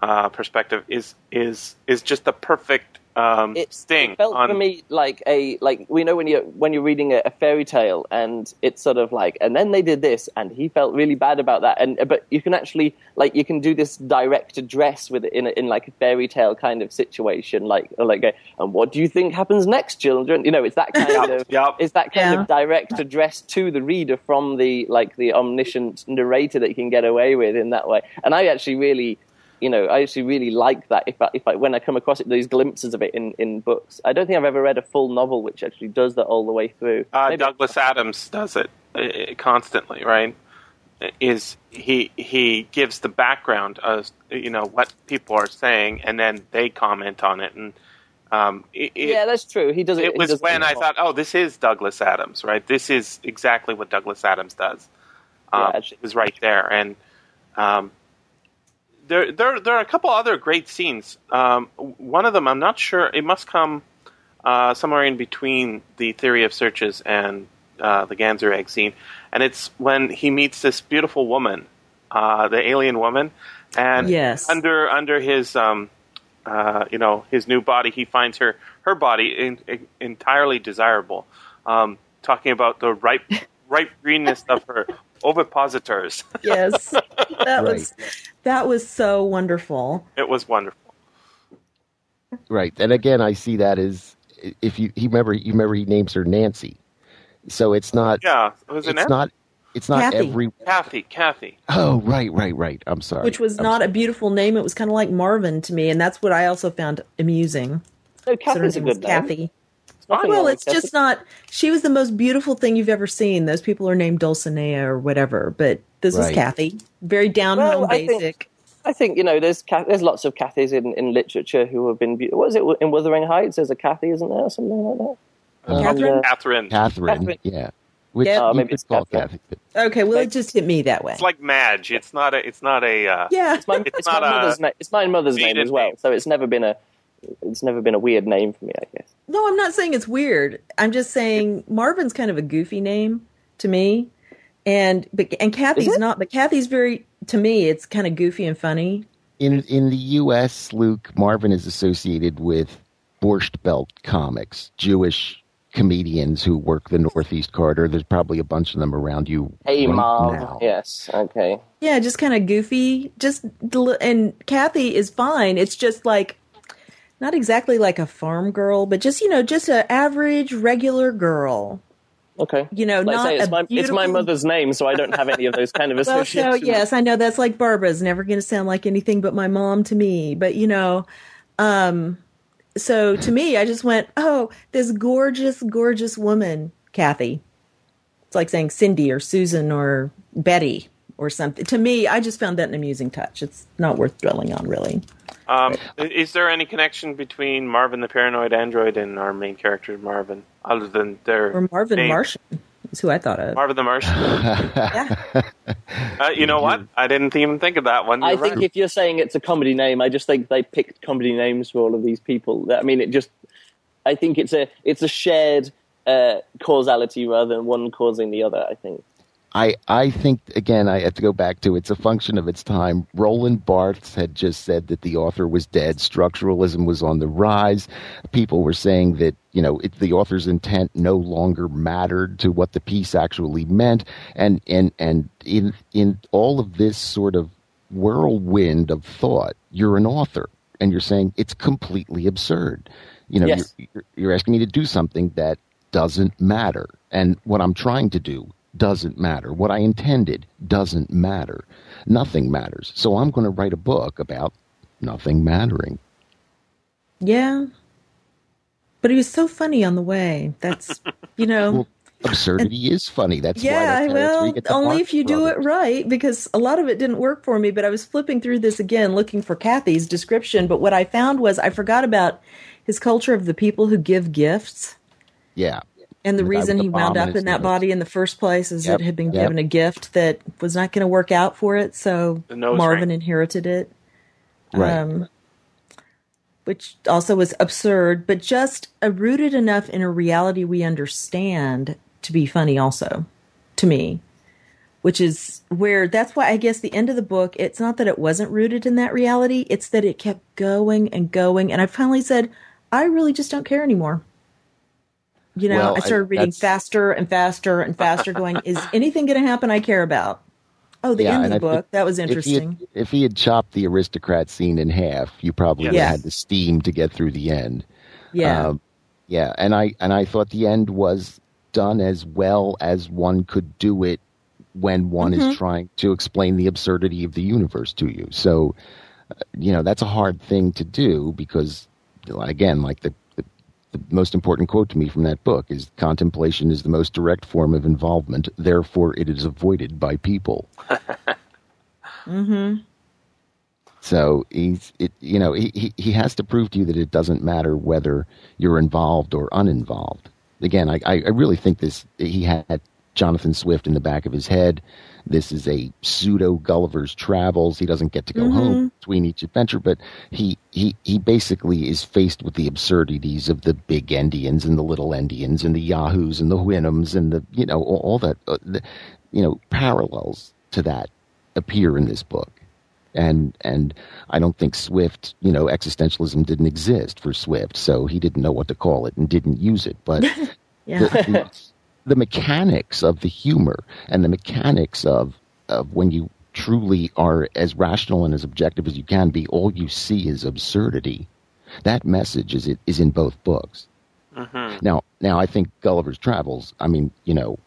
S2: uh, perspective is is is just the perfect um,
S5: it,
S2: sting.
S5: It felt
S2: on,
S5: for me like a like we know when you when you're reading a, a, fairy tale and it's sort of like and then they did this and he felt really bad about that and but you can actually like you can do this direct address with it in a, in like a fairy tale kind of situation like like a, and what do you think happens next children you know it's that kind of
S2: yep.
S5: it's that kind
S4: Yeah.
S5: of direct address to the reader from the like the omniscient narrator that you can get away with in that way and I actually really you know, I actually really like that. If I, if I, when I come across it, these glimpses of it in, in books. I don't think I've ever read a full novel which actually does that all the way through.
S2: Uh, Douglas Adams does it uh, constantly, right? Is he he gives the background of you know what people are saying, and then they comment on it, and um, it,
S5: yeah, that's true. He does it.
S2: it was when I thought, oh, this is Douglas Adams, right? This is exactly what Douglas Adams does.
S5: Yeah,
S2: Um,
S5: actually.
S2: it was right there, and um, there, there, there are a couple other great scenes. Um, one of them, I'm not sure. It must come uh, somewhere in between the Theory of Searches and uh, the Ganser egg scene, and it's when he meets this beautiful woman, uh, the alien woman, and
S4: Yes.
S2: under under his um, uh, you know his new body, he finds her her body in, in, entirely desirable. Um, talking about the ripe ripe greenness of her ovipositors.
S4: Yes, that was that was so wonderful.
S2: it was wonderful.
S3: Right. And again, I see that as if you he remember you remember he names her Nancy. So it's not
S2: Yeah, was it
S3: it's
S2: Nancy?
S3: not it's not
S4: Kathy.
S3: every
S2: Kathy? Kathy.
S3: Oh, right, right, right. I'm sorry.
S4: Which was
S3: I'm
S4: not
S3: sorry.
S4: a beautiful name. It was kind of like Marvin to me, and that's what I also found amusing.
S5: No,
S4: So her
S5: Kathy's a
S4: was
S5: good.
S4: Kathy.
S5: Nothing
S4: Well,
S5: wrong with
S4: it's just not. She was the most beautiful thing you've ever seen. Those people are named Dulcinea or whatever, but this is Kathy. Very down
S5: Well,
S4: home,
S5: I think-
S4: basic.
S5: I think you know there's there's lots of Kathys in, in literature who have been. Be- what is it in Wuthering Heights? There's a Kathy, isn't there, or something like that?
S3: Uh,
S4: Catherine?
S5: Uh,
S2: Catherine.
S3: Catherine,
S5: Catherine.
S3: yeah. Which
S4: Yeah.
S3: You
S5: maybe it's
S3: call
S5: Catherine.
S3: Kathy.
S4: Okay, well, it just hit me that way.
S2: It's like Madge. It's not a. It's not a. Uh,
S4: yeah,
S5: It's my,
S2: It's
S5: it's my
S2: not a
S5: mother's name. It's my mother's name as well.
S2: name.
S5: So it's never been a it's never been a weird name for me. I guess.
S4: no, I'm not saying it's weird. I'm just saying Marvin's kind of a goofy name to me, and but and Kathy's not. But Kathy's very to me. It's kind of goofy and funny.
S3: In in the U.S., Luke Marvin is associated with Borscht Belt comics, Jewish comedians who work the Northeast Corridor. There's probably a bunch of them around you.
S5: Hey,
S3: right
S5: mom.
S3: now.
S5: Yes. Okay.
S4: Yeah, just kind of goofy. Just and Kathy is fine. It's just like not exactly like a farm girl, but just you know, just an average regular girl.
S5: Okay.
S4: You know,
S5: Like
S4: not
S5: say, it's my it's my mother's name, so I don't have any of those kind of
S4: Well, so
S5: associations.
S4: yes, I know that's like Barbara's never going to sound like anything but my mom to me. But you know, um, so to me, I just went, oh, this gorgeous, gorgeous woman, Kathy. It's like saying Cindy or Susan or Betty or something. To me, I just found that an amusing touch. It's not worth dwelling on, really.
S2: Um, is there any connection between Marvin the paranoid android and our main character Marvin, other than their
S4: Or Marvin
S2: name?
S4: Martian is who I thought of.
S2: Marvin the Martian.
S4: yeah.
S2: Uh, you know what? I didn't even think of that one.
S5: I
S2: You're
S5: think
S2: right.
S5: if you're saying it's a comedy name, I just think they picked comedy names for all of these people. I mean, it just. I think it's a it's a shared uh, causality rather than one causing the other. I think.
S3: I, I think again I have to go back to it's a function of its time. Roland Barthes had just said that the author was dead. Structuralism was on the rise. People were saying that you know it, the author's intent no longer mattered to what the piece actually meant. And and and in in all of this sort of whirlwind of thought, you're an author and you're saying it's completely absurd. You know,
S5: Yes.
S3: you're, you're, you're asking me to do something that doesn't matter. And what I'm trying to do doesn't matter. What I intended doesn't matter. Nothing matters. So I'm going to write a book about nothing mattering.
S4: Yeah. But he was so funny on the way. That's, you know.
S3: Well, absurdity is funny. That's why
S4: yeah,
S3: that's, that's
S4: well, only if you do it
S3: Brothers.
S4: right, because a lot of it didn't work for me. But I was flipping through this again, looking for Kathy's description. But what I found was I forgot about his culture of the people who give gifts.
S3: Yeah.
S4: And the
S3: The
S4: reason
S3: with
S4: he wound up
S3: in
S4: that
S3: nose.
S4: body in the first place is
S3: Yep,
S4: it had been
S3: yep.
S4: given a gift that was not going to work out for it. So Marvin
S2: ring.
S4: inherited it.
S3: Right.
S4: Um, which also was absurd, but just uh, rooted enough in a reality we understand to be funny, also, to me. which is where that's why I guess the end of the book, it's not that it wasn't rooted in that reality, it's that it kept going and going. And I finally said, I really just don't care anymore. You know,
S3: Well,
S4: I started
S3: I-
S4: reading faster and faster and faster, going, is anything going to happen I care about? Oh, the
S3: Yeah,
S4: end of the
S3: I
S4: book. That was
S3: If he,
S4: interesting.
S3: had, if he had chopped the aristocrat scene in half, you probably
S4: Yes.
S3: had the steam to get through the end.
S4: yeah.
S3: Um, yeah, and I and I thought the end was done as well as one could do it when one
S4: Mm-hmm.
S3: is trying to explain the absurdity of the universe to you. So, uh, you know, that's a hard thing to do because, again, like the, the the most important quote to me from that book is contemplation is the most direct form of involvement. Therefore, it is avoided by people.
S4: mm-hmm.
S3: So he's, it, you know, he, he, he has to prove to you that it doesn't matter whether you're involved or uninvolved. Again, I, I I really think this, he had Jonathan Swift in the back of his head. This is a pseudo Gulliver's Travels. He doesn't get to go home between each adventure, but he, he, he basically is faced with the absurdities of the big Endians and the little Endians and the Yahoos and the Houyhnhnms and the, you know, all, all that, uh, the, you know, parallels to that appear in this book and and I don't think Swift, you know, existentialism didn't exist for Swift, so he didn't know what to call it and didn't use it. But
S4: Yeah.
S3: the, the, mechanics of the humor and the mechanics of of when you truly are as rational and as objective as you can be, all you see is absurdity. That message is is in both books. Now, now I think Gulliver's Travels. I mean, you know,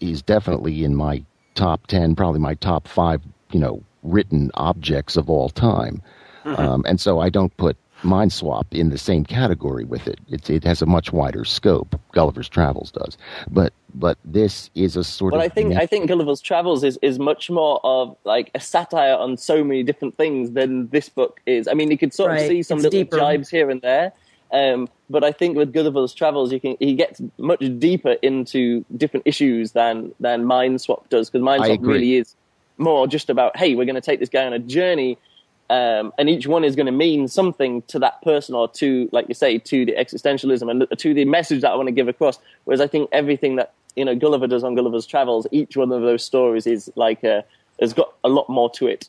S3: is definitely in my top ten, probably my top five. You know, written objects of all time, um, and so I don't put Mindswap in the same category with it. It, it has a much wider scope. Gulliver's Travels does, but but this is a sort
S5: Well,
S3: of
S5: I think I think Gulliver's Travels is, is much more of like a satire on so many different things than this book is. I mean, you could sort
S4: Right,
S5: of see some
S4: it's
S5: little
S4: deeper.
S5: jibes here and there, um, but I think with Gulliver's Travels, you can he gets much deeper into different issues than than Mindswap does because
S3: Mindswap
S5: really is more just about hey, we're going to take this guy on a journey. Um, and each one is going to mean something to that person or to, like you say, to the existentialism and to the message that I want to give across. Whereas I think everything that you know Gulliver does on Gulliver's Travels, each one of those stories is like a, has got a lot more to it.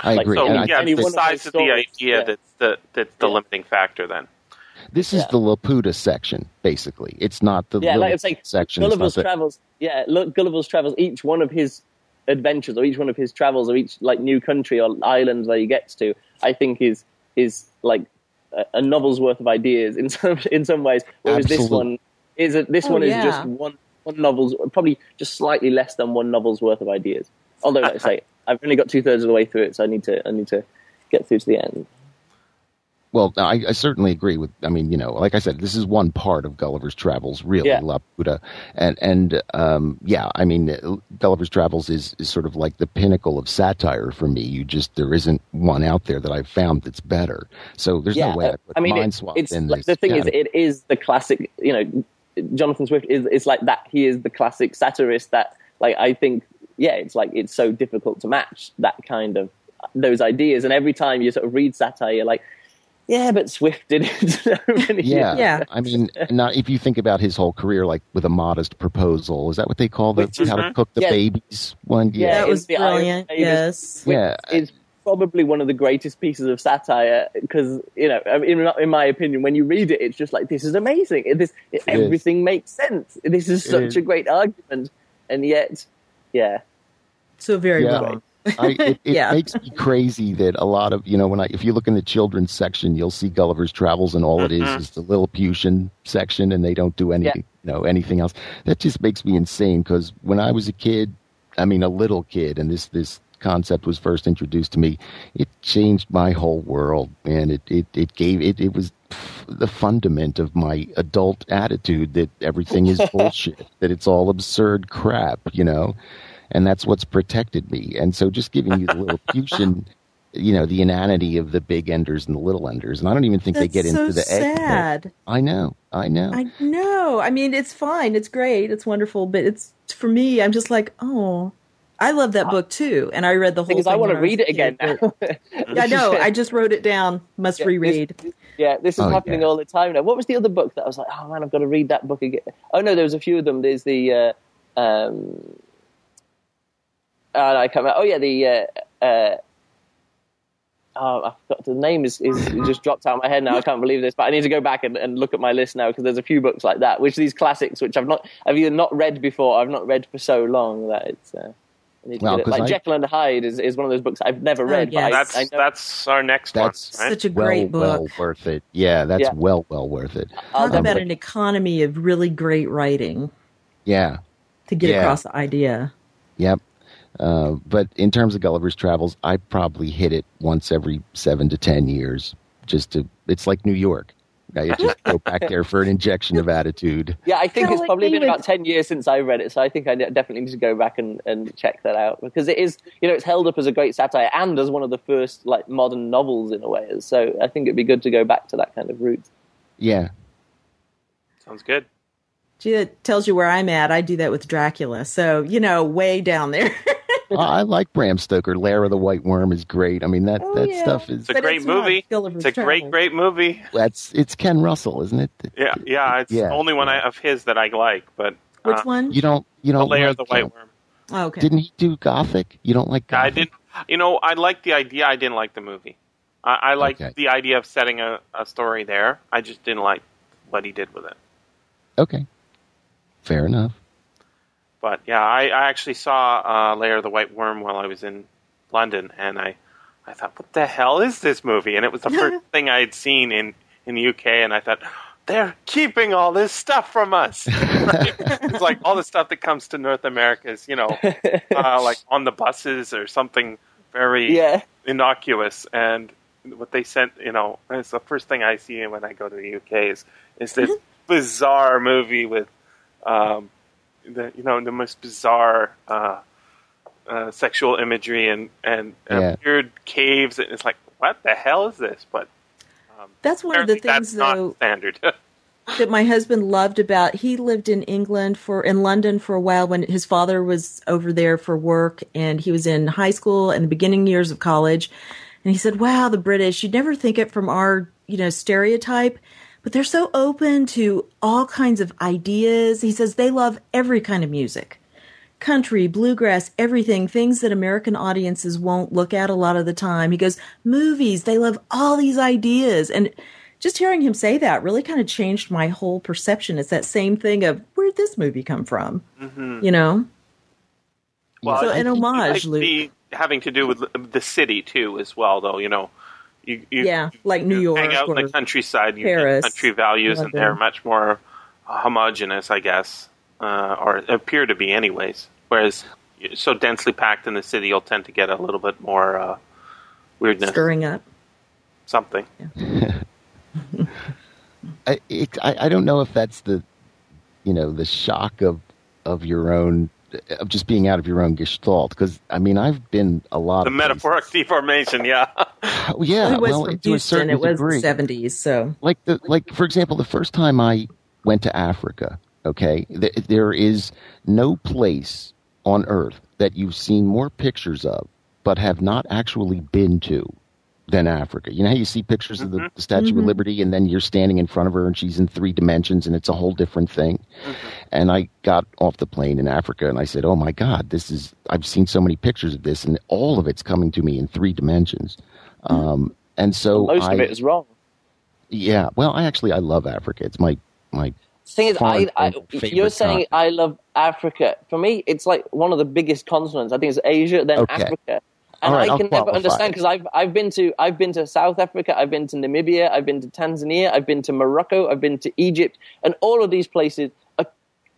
S3: I
S5: like,
S3: agree.
S2: So
S3: and I
S2: yeah,
S5: any
S2: the
S5: one of
S2: size of the
S5: stories,
S2: idea
S5: yeah.
S2: that's the that's the
S5: Yeah.
S2: limiting factor. Then
S3: this is
S5: yeah.
S3: the Laputa section, basically. It's not the
S5: Yeah, like
S3: Lilith
S5: it's like
S3: section.
S5: Gulliver's Travels. Yeah, look, Gulliver's Travels. Each one of his adventures, or each one of his travels, or each like new country or island that he gets to, I think is is like a, a novel's worth of ideas in some in some ways. Whereas this one is a, this
S4: Oh,
S5: one is
S4: yeah.
S5: just one one novel's probably just slightly less than one novel's worth of ideas. Although, like I say, I've only got two thirds of the way through it, so I need to I need to get through to the end.
S3: Well, I, I certainly agree with. I mean, you know, like I said, this is one part of Gulliver's Travels, really,
S5: Yeah.
S3: Laputa, and and um, yeah, I mean, Gulliver's Travels is, is sort of like the pinnacle of satire for me. You just there isn't one out there that I've found that's better. So there's
S5: yeah,
S3: no way I put
S5: I mean,
S3: Mind
S5: it- it's
S3: in
S5: like,
S3: this.
S5: the thing is, it is the classic. You know, Jonathan Swift is is like that. He is the classic satirist that, like, I think, yeah, it's like it's so difficult to match that kind of those ideas. And every time you sort of read satire, you're like, yeah, but Swift did it. so many
S3: Yeah,
S5: years
S4: Yeah.
S3: I mean, now if you think about his whole career, like with a modest proposal, is that what they call the
S5: Which is-
S3: how to cook the
S5: Yeah.
S3: babies one?
S5: Yeah,
S3: Yeah,
S4: that was brilliant. Yes.
S3: Yeah.
S5: it's probably one of the greatest pieces of satire because you know in, in my opinion when you read it it's just like this is amazing this it,
S3: is.
S5: everything makes sense this is such
S3: is.
S5: a great argument and yet yeah
S4: So very
S3: Yeah.
S4: wrong.
S3: I, it, it
S4: Yeah.
S3: makes me crazy that a lot of you know when I if you look in the children's section, you'll see Gulliver's Travels, and all it is mm-hmm. is the Lilliputian section, and they don't do any
S5: Yeah.
S3: you know anything else. That just makes me insane because when I was a kid, I mean a little kid, and this this concept was first introduced to me, it changed my whole world, and it it it gave it it was the fundament of my adult attitude that everything is bullshit, that it's all absurd crap, you know and that's what's protected me. And so, just giving you the Lilliputian, you know, the inanity of the big enders and the little enders, and I don't even think they get
S4: so
S3: into the egg. part.
S4: sad.
S3: I know, I know.
S4: I know. I mean, it's fine. It's great. It's wonderful. But it's for me. I'm just like, oh, I love that book too, and I read the whole.
S5: because I want to read it again
S4: kid,
S5: now
S4: Yeah, I know. I just wrote it down. Must
S5: Yeah,
S4: reread.
S5: This, yeah, this is
S3: Oh,
S5: happening
S3: yeah.
S5: all the time now. What was the other book that I was like, oh man, I've got to read that book again? Oh no, there was a few of them. There's the, uh, what was the other book that I was like, man, I've got to read that book again? No, there was a few of them. There's the, um, uh, oh no, there was a few of them. There's the, I can't remember. Oh yeah, the uh, uh, oh, I forgot the name is, is just dropped out of my head now. I can't believe this, but I need to go back and, and look at my list now because there's a few books like that, which are these classics which I've not I've either not read before, or I've not read for so long that it's. Uh, I need to
S3: Well,
S5: get Like
S3: I-
S5: Jekyll and Hyde is, is one of those books I've never read.
S4: yes.
S5: but I,
S2: That's
S5: I know,
S2: that's our next
S3: That's
S2: one. Right?
S4: Such a
S3: well,
S4: great book.
S3: well worth it. Yeah, that's
S5: Yeah.
S3: well, well worth it.
S5: I'll
S4: Talk
S3: Um,
S4: about
S3: but-
S4: an economy of really great writing
S3: Yeah,
S4: to get
S3: Yeah.
S4: across the idea.
S3: Yep. Uh, but in terms of Gulliver's Travels, I probably hit it once every seven to ten years. Just to, it's like New York. I just go back there for an injection of attitude.
S5: Yeah, I think
S4: Kinda
S5: it's
S4: like
S5: probably been
S4: David.
S5: about 10 years since I read it, so I think I definitely need to go back and, and check that out because it is, you know, it's held up as a great satire and as one of the first like modern novels in a way. So I think it'd be good to go back to that kind of route.
S3: Yeah,
S2: Sounds good.
S4: Gee, that tells you where I'm at. I do that with Dracula. So, you know, way down there.
S3: I I like Bram Stoker. Lair of the White Worm is great. I mean that
S4: Oh,
S3: that
S4: yeah.
S3: stuff is
S2: It's a
S4: But
S2: great
S4: it's
S2: movie. It's a great, great movie.
S3: that's it's Ken Russell, isn't it?
S2: Yeah, yeah. It's
S3: Yeah.
S2: the only one I, of his that I like. But
S4: Which
S2: uh,
S4: one?
S3: You don't you don't
S2: Lair
S3: like,
S2: of the White
S3: uh,
S2: Worm.
S4: Oh, okay.
S3: Didn't he do Gothic? You don't like Gothic?
S2: I didn't. You know, I liked the idea. I didn't like the movie. I, I liked
S3: Okay.
S2: the idea of setting a, a story there. I just didn't like what he did with it.
S3: Okay, fair enough.
S2: But yeah, I, I actually saw uh, Lair of the White Worm while I was in London, and I, I thought, what the hell is this movie? And it was the first thing I had seen in, in the UK, and I thought, they're keeping all this stuff from us. Right? it's like all the stuff that comes to North America is, you know, uh, like on the buses or something very
S5: Yeah.
S2: innocuous. And what they sent, you know, it's the first thing I see when I go to the UK is is this bizarre movie with, um, the you know the most bizarre uh, uh, sexual imagery and and uh,
S3: Yeah.
S2: weird caves. And it's like, what the hell is this? But
S4: That's one of the things,
S2: that's
S4: though,
S2: not standard.
S4: that my husband loved about he lived in England for in London for a while when his father was over there for work and he was in high school and the beginning years of college and he said wow the British you'd never think it from our you know stereotype but they're so open to all kinds of ideas he says they love every kind of music country bluegrass everything things that American audiences won't look at a lot of the time he goes movies they love all these ideas and just hearing him say that really kind of changed my whole perception. It's that same thing of where'd this movie come from? Mm-hmm. You know?
S2: well,
S4: So
S2: it
S4: an homage,
S2: might
S4: Luke.
S2: be having to do with the city too, as well. Though you know, you, you
S4: Yeah, like New
S2: you hang
S4: York
S2: out in
S4: or
S2: the countryside, you get
S4: Paris,
S2: country values, and they're much more homogenous, I guess, uh, or appear to be, anyways. Whereas so densely packed in the city, you'll tend to get a little bit more uh, weirdness,
S4: stirring up.
S2: something.
S3: I, it, I I don't know if that's the, you know, the shock of of your own of just being out of your own gestalt. Because I mean, I've been a lot
S2: The
S3: of
S2: metaphoric
S3: places.
S2: deformation, yeah.
S3: Oh, yeah,
S4: it was
S3: well,
S4: from
S3: to a
S4: Houston.
S3: certain
S4: It was
S3: degree.
S4: the seventies. So
S3: like the like for example the first time i went to africa okay th- there is no place on earth that you've seen more pictures of but have not actually been to than africa you know how you see pictures of the, mm-hmm. the statue of mm-hmm. liberty and then you're standing in front of her and she's in three dimensions and it's a whole different thing mm-hmm. and i got off the plane in africa and i said oh my god this is i've seen so many pictures of this and all of it's coming to me in three dimensions um, and so
S5: Most
S3: I,
S5: of it is wrong.
S3: yeah, well, I actually I love Africa. It's my my
S5: thing is, I, I,
S3: uh,
S5: you're saying
S3: continent.
S5: I love Africa. For me, it's like one of the biggest continents. I think it's Asia, then
S3: Okay.
S5: Africa. And
S3: right,
S5: I can never understand because I've I've been to I've been to South Africa, I've been to Namibia, I've been to Tanzania, I've been to Morocco, I've been to Egypt, and all of these places are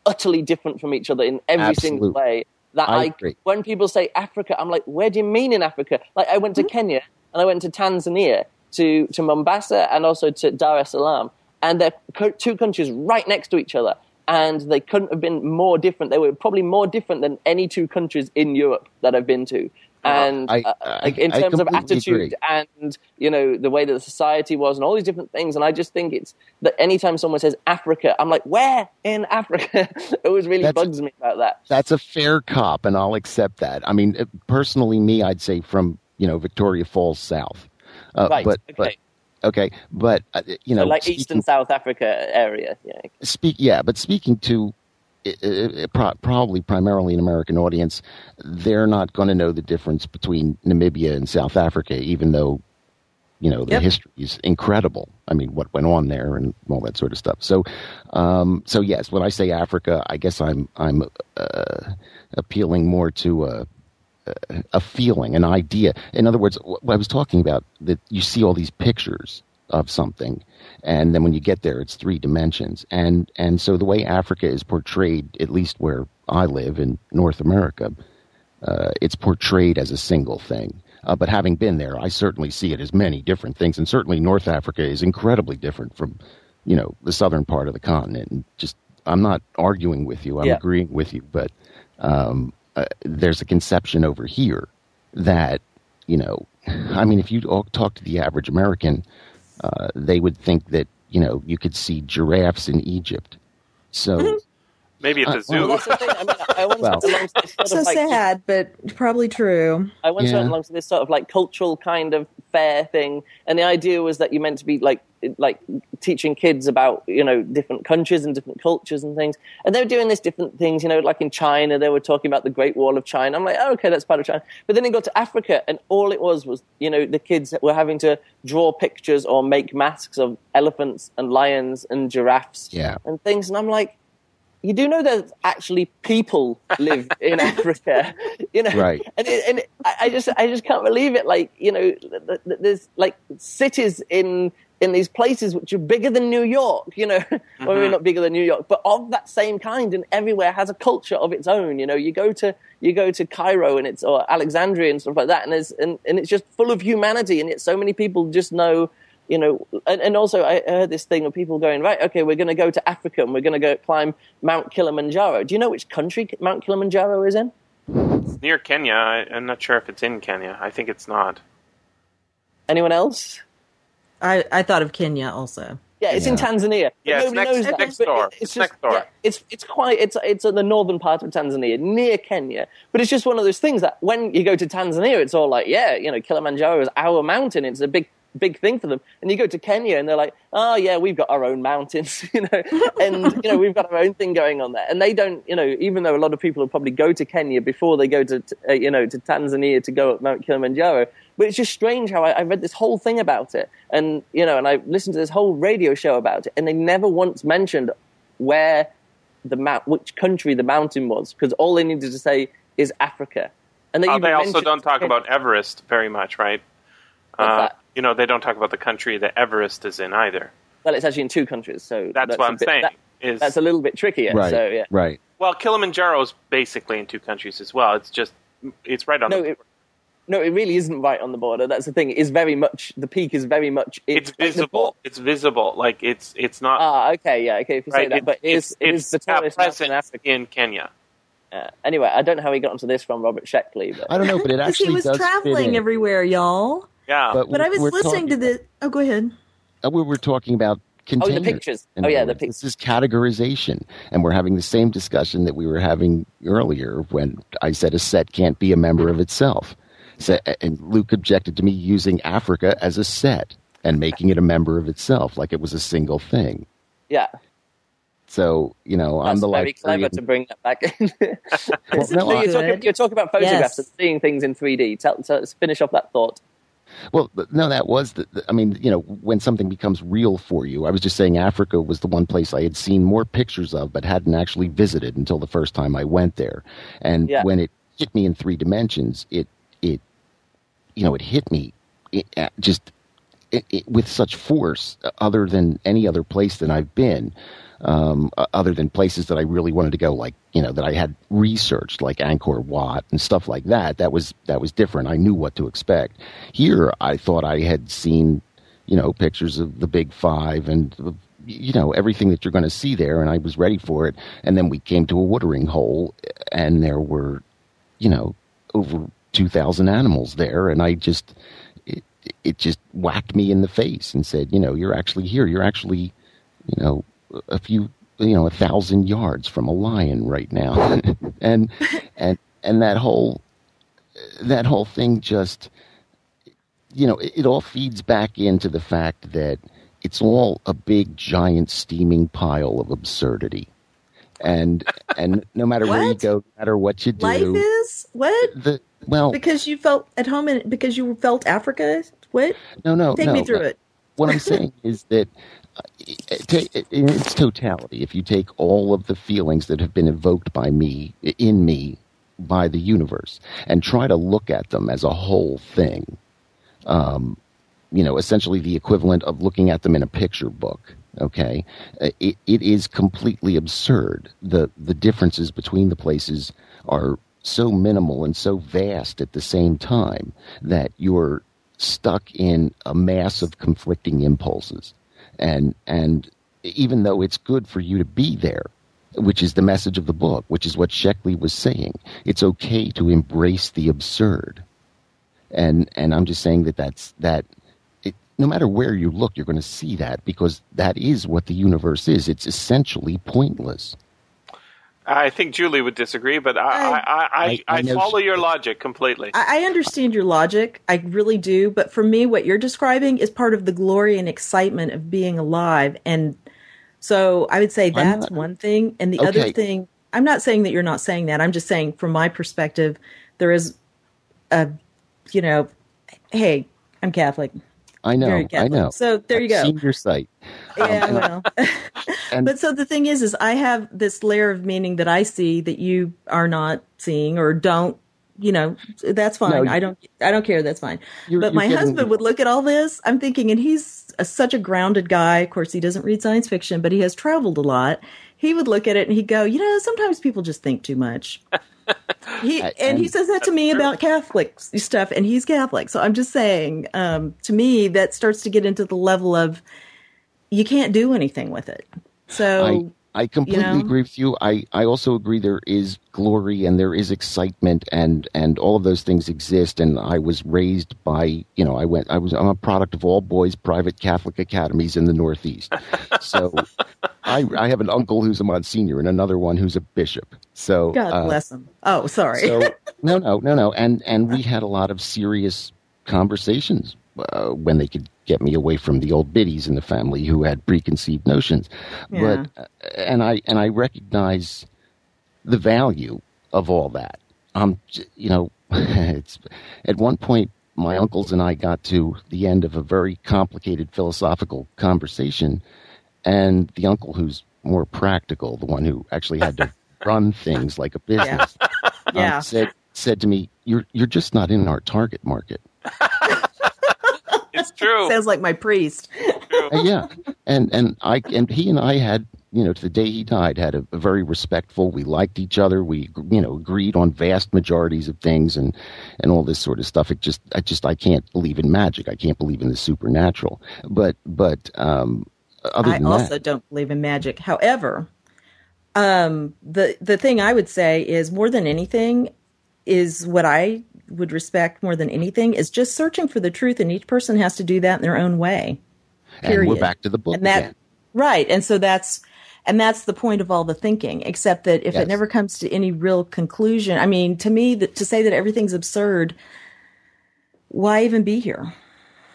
S5: utterly different from each other in every single way. That
S3: I
S5: I, when people say Africa, I'm like, where do you mean in Africa? Like I went to Kenya and I went to Tanzania to to Mombasa and also to Dar es Salaam, and they're co- two countries right next to each other. And they couldn't have been more different. They were probably more different than any two countries in Europe that I've been to. And
S3: I-
S5: uh, like in terms of attitude
S3: agree.
S5: and you know the way that the society was and all these different things. And I just think it's that anytime someone says Africa, I'm like, where in Africa? it always really
S3: That's-
S5: bugs me about that.
S3: that's a fair cop, and I'll accept that. I mean, uh, personally, me, I'd say from you know Victoria Falls south, uh,
S5: Right,
S3: but
S5: okay.
S3: but okay, but uh, you know,
S5: So like
S3: speaking,
S5: Eastern South Africa area. Yeah.
S3: speak, yeah, but speaking to it, it, pro- probably primarily an American audience, they're not going to know the difference between Namibia and South Africa, even though you know the
S4: Yep.
S3: history is incredible. I mean, what went on there and all that sort of stuff. So, um, so yes, when I say Africa, I guess I'm I'm uh, appealing more to a a feeling, an idea. In other words, what I was talking about that you see all these pictures of something, and then when you get there, it's three dimensions. And and so the way Africa is portrayed, at least where I live in North America, uh, it's portrayed as a single thing. Uh, but having been there, I certainly see it as many different things, and certainly North Africa is incredibly different from, you know, the southern part of the continent. And just, I'm not arguing with you; I'm
S5: Yeah.
S3: agreeing with you. But um, uh, there's a conception over here that, you know, I mean, if you talk to the average American, uh, they would think that you know you could see giraffes in Egypt. So.
S2: Maybe at
S3: Uh,
S2: the zoo.
S5: Well, that's the thing. I mean, I once
S3: Well-
S5: went along to this sort
S4: So
S5: of like
S4: sad, but probably true.
S5: I once
S3: Yeah.
S5: went along to this sort of like cultural kind of fair thing, and the idea was that you meant to be like like teaching kids about you know different countries and different cultures and things, and they were doing this different things. You know, like in China, they were talking about the Great Wall of China. I'm like, oh, okay, that's part of China. But then it got to Africa, and all it was was you know the kids were having to draw pictures or make masks of elephants and lions and giraffes
S3: Yeah.
S5: and things, and I'm like. You do know that actually people live in Africa, you know,
S3: Right.
S5: and it, and it, I I just I just can't believe it. Like you know, th- th- there's like cities in in these places which are bigger than New York. You know, or maybe mm-hmm. not bigger than New York, but of that same kind, and everywhere has a culture of its own. You know, you go to you go to Cairo and it's or Alexandria and stuff like that, and there's and, and it's just full of humanity, and yet so many people just know. You know, and, and also I heard this thing of people going, right, okay, we're going to go to Africa and we're going to go climb Mount Kilimanjaro. Do you know which country Mount Kilimanjaro is in?
S2: Near Kenya. I, I'm not sure if it's in Kenya. I think it's not.
S5: Anyone else?
S4: I, I thought of Kenya also.
S5: Yeah, it's in Tanzania.
S2: Yeah, it's
S5: nobody
S2: next-
S5: knows that.
S2: next door.
S5: It's,
S2: It's
S5: just,
S2: next door.
S5: Yeah, it's it's quite it's it's in the northern part of Tanzania, near Kenya. But it's just one of those things that when you go to Tanzania, it's all like, yeah, you know, Kilimanjaro is our mountain. It's a big big thing for them. And you go to Kenya, and they're like, oh yeah, we've got our own mountains, you know, and you know we've got our own thing going on there. And they don't, you know, even though a lot of people will probably go to Kenya before they go to uh, you know to Tanzania to go up Mount Kilimanjaro. But it's just strange how I, I read this whole thing about it, and you know, and I listened to this whole radio show about it, and they never once mentioned where the mount, which country the mountain was, because all they needed to say is Africa. And
S2: Uh,
S5: even
S2: they also don't talk about Everest very much, right?
S5: What's
S2: Uh,
S5: that?
S2: you know, they don't talk about the country that Everest is in either.
S5: Well, it's actually in two countries, so
S2: That's,
S5: that's
S2: what
S5: a
S2: I'm
S5: bit-
S2: saying.
S5: that-
S2: is
S5: that's a little bit trickier.
S3: Right.
S5: So yeah.
S3: Right.
S2: well, Kilimanjaro's basically in two countries as well. It's just it's right on.
S5: No,
S2: the,
S5: it, no, it really isn't right on the border. That's the thing. It is very much the peak is very much.
S2: it's
S5: like the
S2: visible. It's visible. Like it's it's not
S5: Ah, okay, yeah, okay. If you say that,
S2: It-
S5: but it
S2: it's
S5: it is
S2: it's
S5: the
S2: a
S5: tallest mountain in Africa.
S2: in Kenya.
S5: Uh, anyway, I don't know how he got onto this from Robert Sheckley, but
S3: I don't know, but it
S4: Because
S3: actually
S4: he was
S3: does fit
S4: traveling
S3: in.
S4: everywhere, y'all.
S2: Yeah,
S4: But I was
S3: we're
S4: listening to
S3: talking-
S4: the. Oh, go ahead.
S3: uh, we were talking about
S5: oh, the pictures.
S3: in
S5: Oh yeah, the pictures.
S3: This is categorization, and we're having the same discussion that we were having earlier when I said a set can't be a member of itself. So, and Luke objected to me using Africa as a set and making it a member of itself, like it was a single thing.
S5: Yeah,
S3: So, you know, I'm
S5: that's
S3: the
S5: very clever
S3: librarian.
S5: to bring that back in.
S3: Well, no,
S5: so you're talking, you're talking about photographs
S4: Yes.
S5: and seeing things in 3D. Tell, tell, let's finish off that thought.
S3: Well, no, that was the, I mean, you know, when something becomes real for you, I was just saying Africa was the one place I had seen more pictures of, but hadn't actually visited until the first time I went there. And
S5: Yeah.
S3: when it hit me in three dimensions, it, it, you know, it hit me it, uh, just it, it, with such force, uh, other than any other place that I've been. Um, other than places that I really wanted to go, like you know that I had researched, like Angkor Wat and stuff like that. That was that was different. I knew what to expect. Here, I thought I had seen, you know, pictures of the Big Five and uh, you know everything that you're going to see there, and I was ready for it. And then we came to a watering hole, and there were, you know, over two thousand animals there, and I just it, just whacked me in the face and said, you know, you're actually here. You're actually, you know, a few, you know, a thousand yards from a lion right now, and and and that whole that whole thing just, you know, it, it all feeds back into the fact that it's all a big, giant, steaming pile of absurdity. and and no matter where you go, no matter what you do,
S4: Life is what?
S3: the well,
S4: Because you felt at home and because you felt Africa. What?
S3: no, no,
S4: Take
S3: no.
S4: me through it.
S3: What I'm saying is that uh, in its totality, if you take all of the feelings that have been evoked by me, in me, by the universe, and try to look at them as a whole thing, um, you know, essentially the equivalent of looking at them in a picture book. Okay, Uh, it, it is completely absurd. the The differences between the places are so minimal and so vast at the same time that you're stuck in a mass of conflicting impulses, and and even though it's good for you to be there, which is the message of the book, which is what Sheckley was saying, it's okay to embrace the absurd and and I'm just saying that that's that. It, no matter where you look, you're going to see that because that is what the universe is. It's essentially pointless.
S2: I think Julie would disagree, but I I, I, I,
S3: I- I
S2: follow
S3: she-
S2: your logic completely.
S4: I, I understand your logic. I really do. But for me, what you're describing is part of the glory and excitement of being alive. And so I would say that's
S3: not-
S4: one thing. And the other thing, I'm not saying that you're not saying that. I'm just saying from my perspective, there is a, you know, hey, I'm Catholic.
S3: I know, I know.
S4: So there you
S3: I've
S4: go.
S3: Seen your site.
S4: Yeah, um, well.
S3: And-
S4: but so the thing is, is I have this layer of meaning that I see that you are not seeing or don't. You know, that's fine.
S3: No, you-
S4: I don't. I don't care. That's fine.
S3: You're-
S4: but
S3: you're
S4: my husband would look at all this. I'm thinking, and he's a, such a grounded guy. Of course, he doesn't read science fiction, but he has traveled a lot. He would look at it and he'd go, you know, sometimes people just think too much. He
S3: I-
S4: and he says that to me about Catholic stuff, and he's Catholic. So I'm just saying, um, to me, that starts to get into the level of you can't do anything with it. So
S3: I, completely
S4: know?
S3: agree with you. I, I also agree there is glory and there is excitement and, and all of those things exist. And I was raised by, you know, I went, I was, I'm a product of all boys private Catholic academies in the Northeast. So I, I have an uncle who's a Monsignor and another one who's a bishop. So,
S4: God
S3: uh,
S4: bless him. Oh, sorry.
S3: so no, no, no, no, and and we had a lot of serious conversations uh, when they could get me away from the old biddies in the family who had preconceived notions.
S4: Yeah.
S3: But uh, and I and I recognize the value of all that. Um, you know, it's at one point my uncles and I got to the end of a very complicated philosophical conversation, and the uncle who's more practical, the one who actually had to run things like a business, um,
S4: Yeah.
S3: said said to me, "You're you're just not in our target market."
S2: it's true.
S4: Sounds like my priest.
S3: Uh, yeah, and and I and he and I had you know to the day he died had a, a very respectful. We liked each other. We you know agreed on vast majorities of things and and all this sort of stuff. It just I just I can't believe in magic. I can't believe in the supernatural. But but um, other
S4: I also
S3: that,
S4: don't believe in magic. However, um, the the thing I would say is more than anything is what I would respect more than anything is just searching for the truth, and each person has to do that in their own way.
S3: and we're back to the book
S4: and that
S3: again.
S4: right, and so that's and that's the point of all the thinking. Except that if
S3: Yes.
S4: it never comes to any real conclusion, I mean, to me, that to say that everything's absurd, why even be here?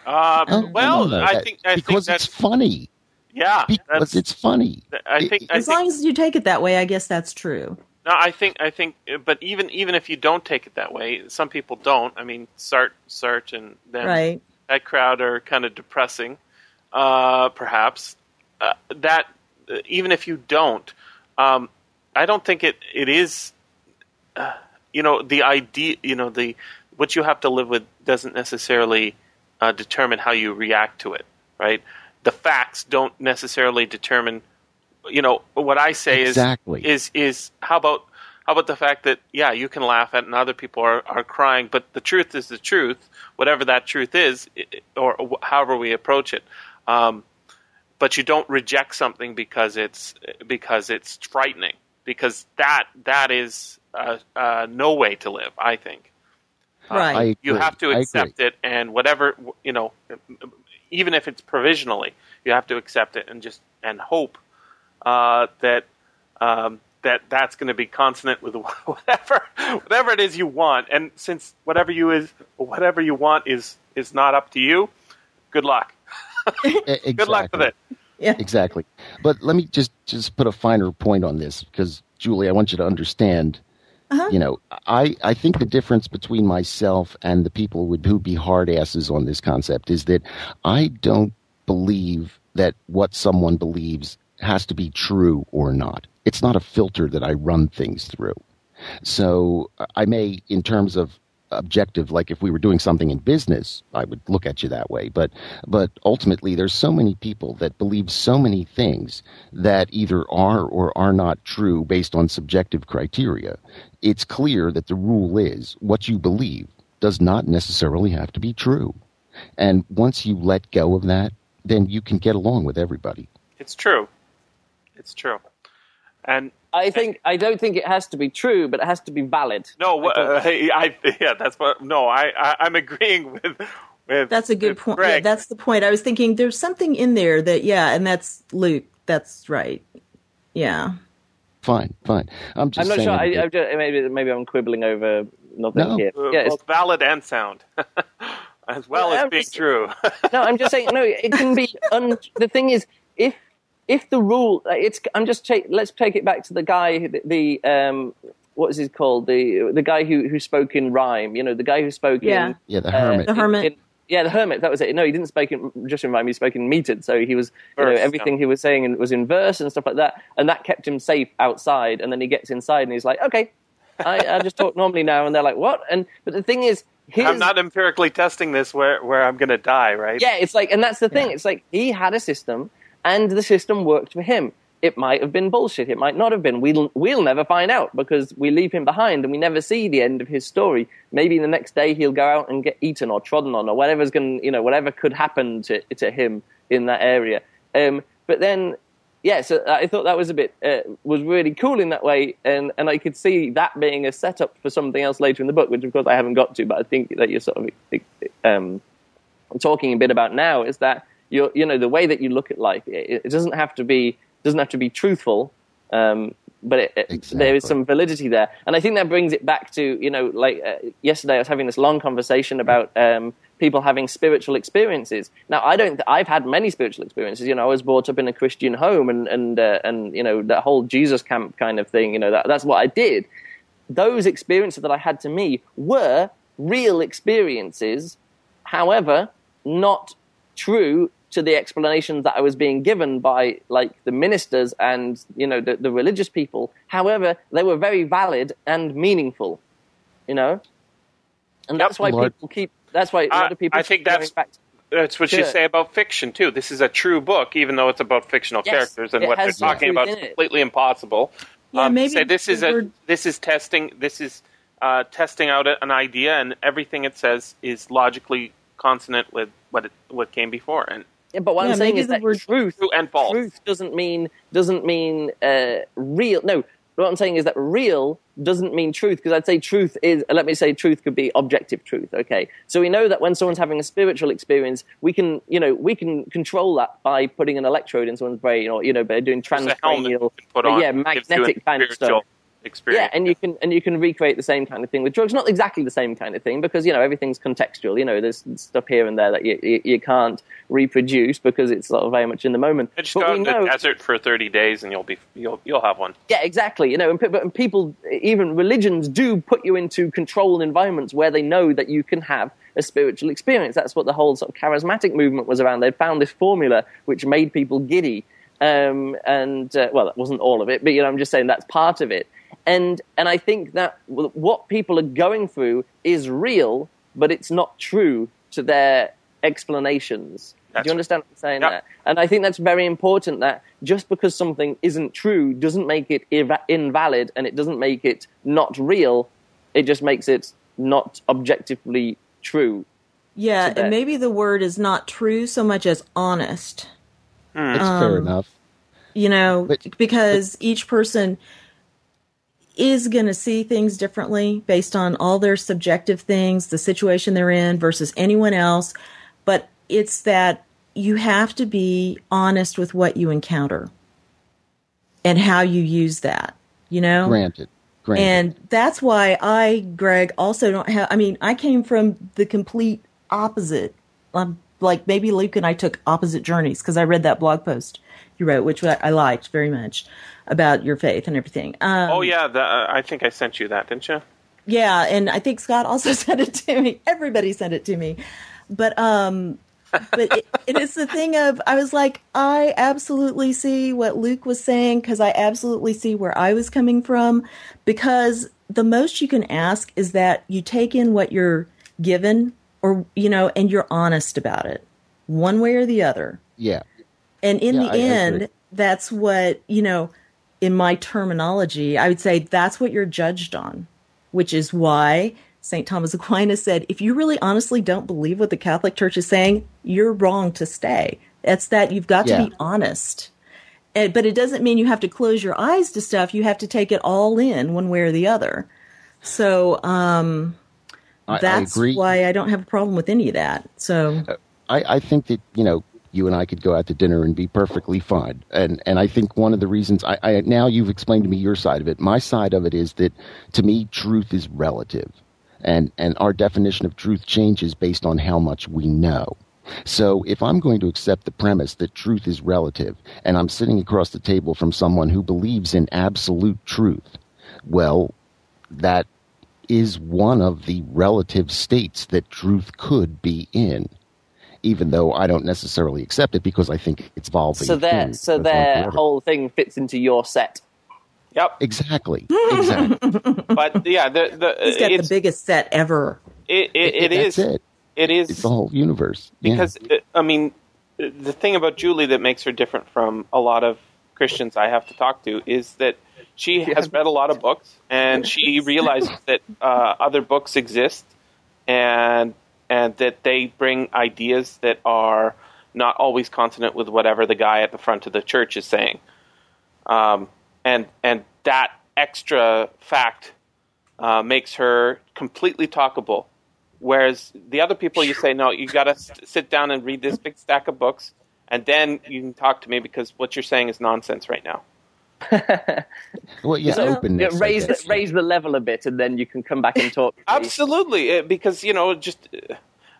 S2: Uh, well,
S3: no, no,
S2: I
S3: that-
S2: think I think
S3: because
S2: that's
S3: it's funny.
S2: yeah.
S3: Because
S2: That's,
S3: it's funny.
S2: I think I
S4: As
S2: think
S4: long as you take it that way, I guess that's true.
S2: No, I think I think, but even even if you don't take it that way, some people don't. I mean, Sartre, Sartre, and them,
S4: Right.
S2: that crowd are kind of depressing, uh, perhaps. Uh, that even if you don't, um, I don't think it it is. Uh, you know, the idea. You know, the what you have to live with doesn't necessarily uh, determine how you react to it. Right. The facts don't necessarily determine. You know what I say
S3: Exactly.
S2: is is is how about how about the fact that yeah you can laugh at and other people are, are crying but the truth is the truth whatever that truth is or however we approach it um, but you don't reject something because it's because it's frightening because that that is uh, uh, no way to live I think
S4: Right.
S3: I
S2: you have to accept it and whatever you know even if it's provisionally you have to accept it and just and hope uh, that um, that that's going to be consonant with whatever whatever it is you want and since whatever you is whatever you want is is not up to you good luck
S3: agree.
S2: good luck with it
S4: Yeah.
S3: Exactly. But let me just just put a finer point on this because Julie, I want you to understand.
S4: Uh-huh.
S3: You know, I I think the difference between myself and the people who would who be hard asses on this concept is that I don't believe that what someone believes has to be true or not. It's not a filter that I run things through. So I may, in terms of objective, like if we were doing something in business, I would look at you that way. But but ultimately, there's so many people that believe so many things that either are or are not true based on subjective criteria. It's clear that the rule is what you believe does not necessarily have to be true. And once you let go of that, then you can get along with everybody.
S2: It's true. It's true. And
S5: I think I don't think it has to be true, but it has to be valid.
S2: no,
S5: I
S2: what, uh, I yeah, that's what. No, I, I I'm agreeing with with.
S4: That's a good point. Yeah, that's the point. I was thinking there's something in there that, yeah, and that's Luke. That's right. Yeah.
S3: Fine, fine. I'm just
S5: I'm not
S3: saying
S5: sure. I, I'm just, maybe maybe I'm quibbling over nothing
S3: No.
S5: here.
S2: Uh,
S5: Yeah, it's-
S2: both valid and sound, as well
S5: Well,
S2: as
S5: I'm
S2: being
S5: just-
S2: true.
S5: no, I'm just saying. No, it can be. Un- the thing is, if if the rule, it's. I'm just take. Let's take it back to the guy. The, the um, what is he called? The the guy who who spoke in rhyme. You know, the guy who spoke
S4: Yeah.
S5: in
S3: yeah, the
S5: uh,
S3: hermit.
S4: The hermit.
S5: in- yeah, the hermit. That was it. No, he didn't speak in, just in rhyme. He spoke in metered. So he was, you know, everything
S2: yeah.
S5: he was saying was in verse and stuff like that, and that kept him safe outside. And then he gets inside and he's like, okay, I, I just talk normally now. And they're like, what? And but the thing is, his,
S2: I'm not empirically testing this where where I'm going to die, right?
S5: yeah, it's like, and that's the thing. It's like he had a system, and the system worked for him. It might have been bullshit. It might not have been. We'll we'll never find out because we leave him behind and we never see the end of his story. Maybe the next day he'll go out and get eaten or trodden on or whatever's going, you know, whatever could happen to to him in that area. Um, but then, yeah, so I thought that was a bit uh, was really cool in that way, and and I could see that being a setup for something else later in the book, which of course I haven't got to, but I think that you're sort of um, talking a bit about now is that you you know the way that you look at life it, it doesn't have to be doesn't have to be truthful um, but it, it- there is some validity there. And i think that brings it back to you know like uh, yesterday i was having this long conversation about um, people having spiritual experiences. Now i don't i've had many spiritual experiences. You know i was brought up in a christian home and and uh, and you know that whole jesus camp kind of thing you know that, that's what i did. Those experiences that I had to me were real experiences, however, not true to the explanations that I was being given by like the ministers and you know the, the religious people. However, they were very valid and meaningful, you know, and that's why
S3: Lord.
S5: people keep. That's why a lot of people.
S2: I think that's-
S5: back to-
S2: That's what you
S5: Sure.
S2: say about fiction too. This is a true book, even though it's about fictional
S5: Yes,
S2: characters, and what they're talking about is completely impossible.
S4: Yeah,
S2: um,
S4: maybe
S2: say this is a this is testing. This is uh, testing out a- an idea, and everything it says is logically consonant with what it, what came before, and
S5: Yeah, but what
S4: Yeah,
S5: I'm saying is that
S4: word-
S5: truth
S2: true and false.
S5: truth doesn't mean doesn't mean uh, real. No, what I'm saying is that real doesn't mean truth because I'd say truth is. Let me say truth could be objective truth. Okay, so we know that when someone's having a spiritual experience, we can you know we can control that by putting an electrode in someone's brain or you know by doing
S2: There's a helmet you
S5: transcranial,
S2: put on
S5: yeah,
S2: that gives you a
S5: magnetic kind of
S2: spiritual
S5: stuff.
S2: Experience.
S5: Yeah, and you can and you can recreate the same kind of thing with drugs. Not exactly the same kind of thing because you know everything's contextual. You know, there's stuff here and there that you you, you can't reproduce because it's sort of very much in the moment.
S2: just
S5: But
S2: go out
S5: we
S2: in the
S5: know-
S2: desert for thirty days, and you'll be you'll you'll have one.
S5: yeah, exactly. You know, and, and people, even religions, do put you into controlled environments where they know that you can have a spiritual experience. That's what the whole sort of charismatic movement was around. They'd found this formula which made people giddy. Um, and uh, well, that wasn't all of it, but you know, I'm just saying that's part of it. And and I think that what people are going through is real, but it's not true to their explanations.
S2: That's
S5: Do you understand what I'm saying
S2: Yep.
S5: there? And I think that's very important that just because something isn't true doesn't make it iva- invalid and it doesn't make it not real. It just makes it not objectively true.
S4: Yeah, and maybe the word is not true so much as honest.
S3: That's fair
S4: Um,
S3: enough.
S4: You know,
S3: But-
S4: because each person is going to see things differently based on all their subjective things, the situation they're in versus anyone else. But it's that you have to be honest with what you encounter and how you use that, you know?
S3: Granted. Granted.
S4: And that's why I, Gregg, also don't have. I mean, I came from the complete opposite. I'm like maybe Luke and I took opposite journeys because I read that blog post you wrote, which I, I liked very much about your faith and everything. Um,
S2: oh yeah, the, uh, I think I sent you that, didn't you?
S4: Yeah, and I think Scott also sent it to me. Everybody sent it to me, but um, but it, it is the thing of I was like, I absolutely see what Luke was saying because I absolutely see where I was coming from. Because the most you can ask is that you take in what you're given, or you know, and you're honest about it, one way or the other.
S3: Yeah.
S4: And in
S3: Yeah,
S4: the
S3: I- I
S4: end,
S3: agree.
S4: that's what, you know, in my terminology, I would say that's what you're judged on, which is why St. Thomas Aquinas said, if you really honestly don't believe what the Catholic Church is saying, you're wrong to stay. It's that you've got
S3: Yeah.
S4: to be honest. And, but it doesn't mean you have to close your eyes to stuff. You have to take it all in one way or the other. So um,
S3: I, I
S4: that's
S3: agree.
S4: why I don't have a problem with any of that. So
S3: I, I think that you know you and I could go out to dinner and be perfectly fine. And and I think one of the reasons I, I now you've explained to me your side of it. My side of it is that to me truth is relative, and and our definition of truth changes based on how much we know. So if I'm going to accept the premise that truth is relative, and I'm sitting across the table from someone who believes in absolute truth, well, that is one of the relative states that truth could be in even though I don't necessarily accept it because I think it's evolving.
S5: So their so their whole thing fits into your set.
S2: Yep.
S3: exactly, exactly.
S2: But yeah, the the
S4: he's got the biggest set ever.
S2: it, it, it
S3: That's
S2: is
S3: it.
S2: it is
S3: It's the whole universe.
S2: Because uh, I mean, the thing about Julie that makes her different from a lot of Christians I have to talk to is that she has read a lot of books and she realizes that uh, other books exist and and that they bring ideas that are not always consonant with whatever the guy at the front of the church is saying. Um, and and that extra fact uh, makes her completely talkable. Whereas the other people, you say, no, you got to sit down and read this big stack of books, and then you can talk to me because what you're saying is nonsense right now.
S3: well, yeah,
S5: So,
S3: openness.
S5: yeah,
S3: I
S5: raise the,
S3: guess.
S5: raise the level a bit, and then you can come back and talk. to.
S2: Absolutely, because you know, just uh,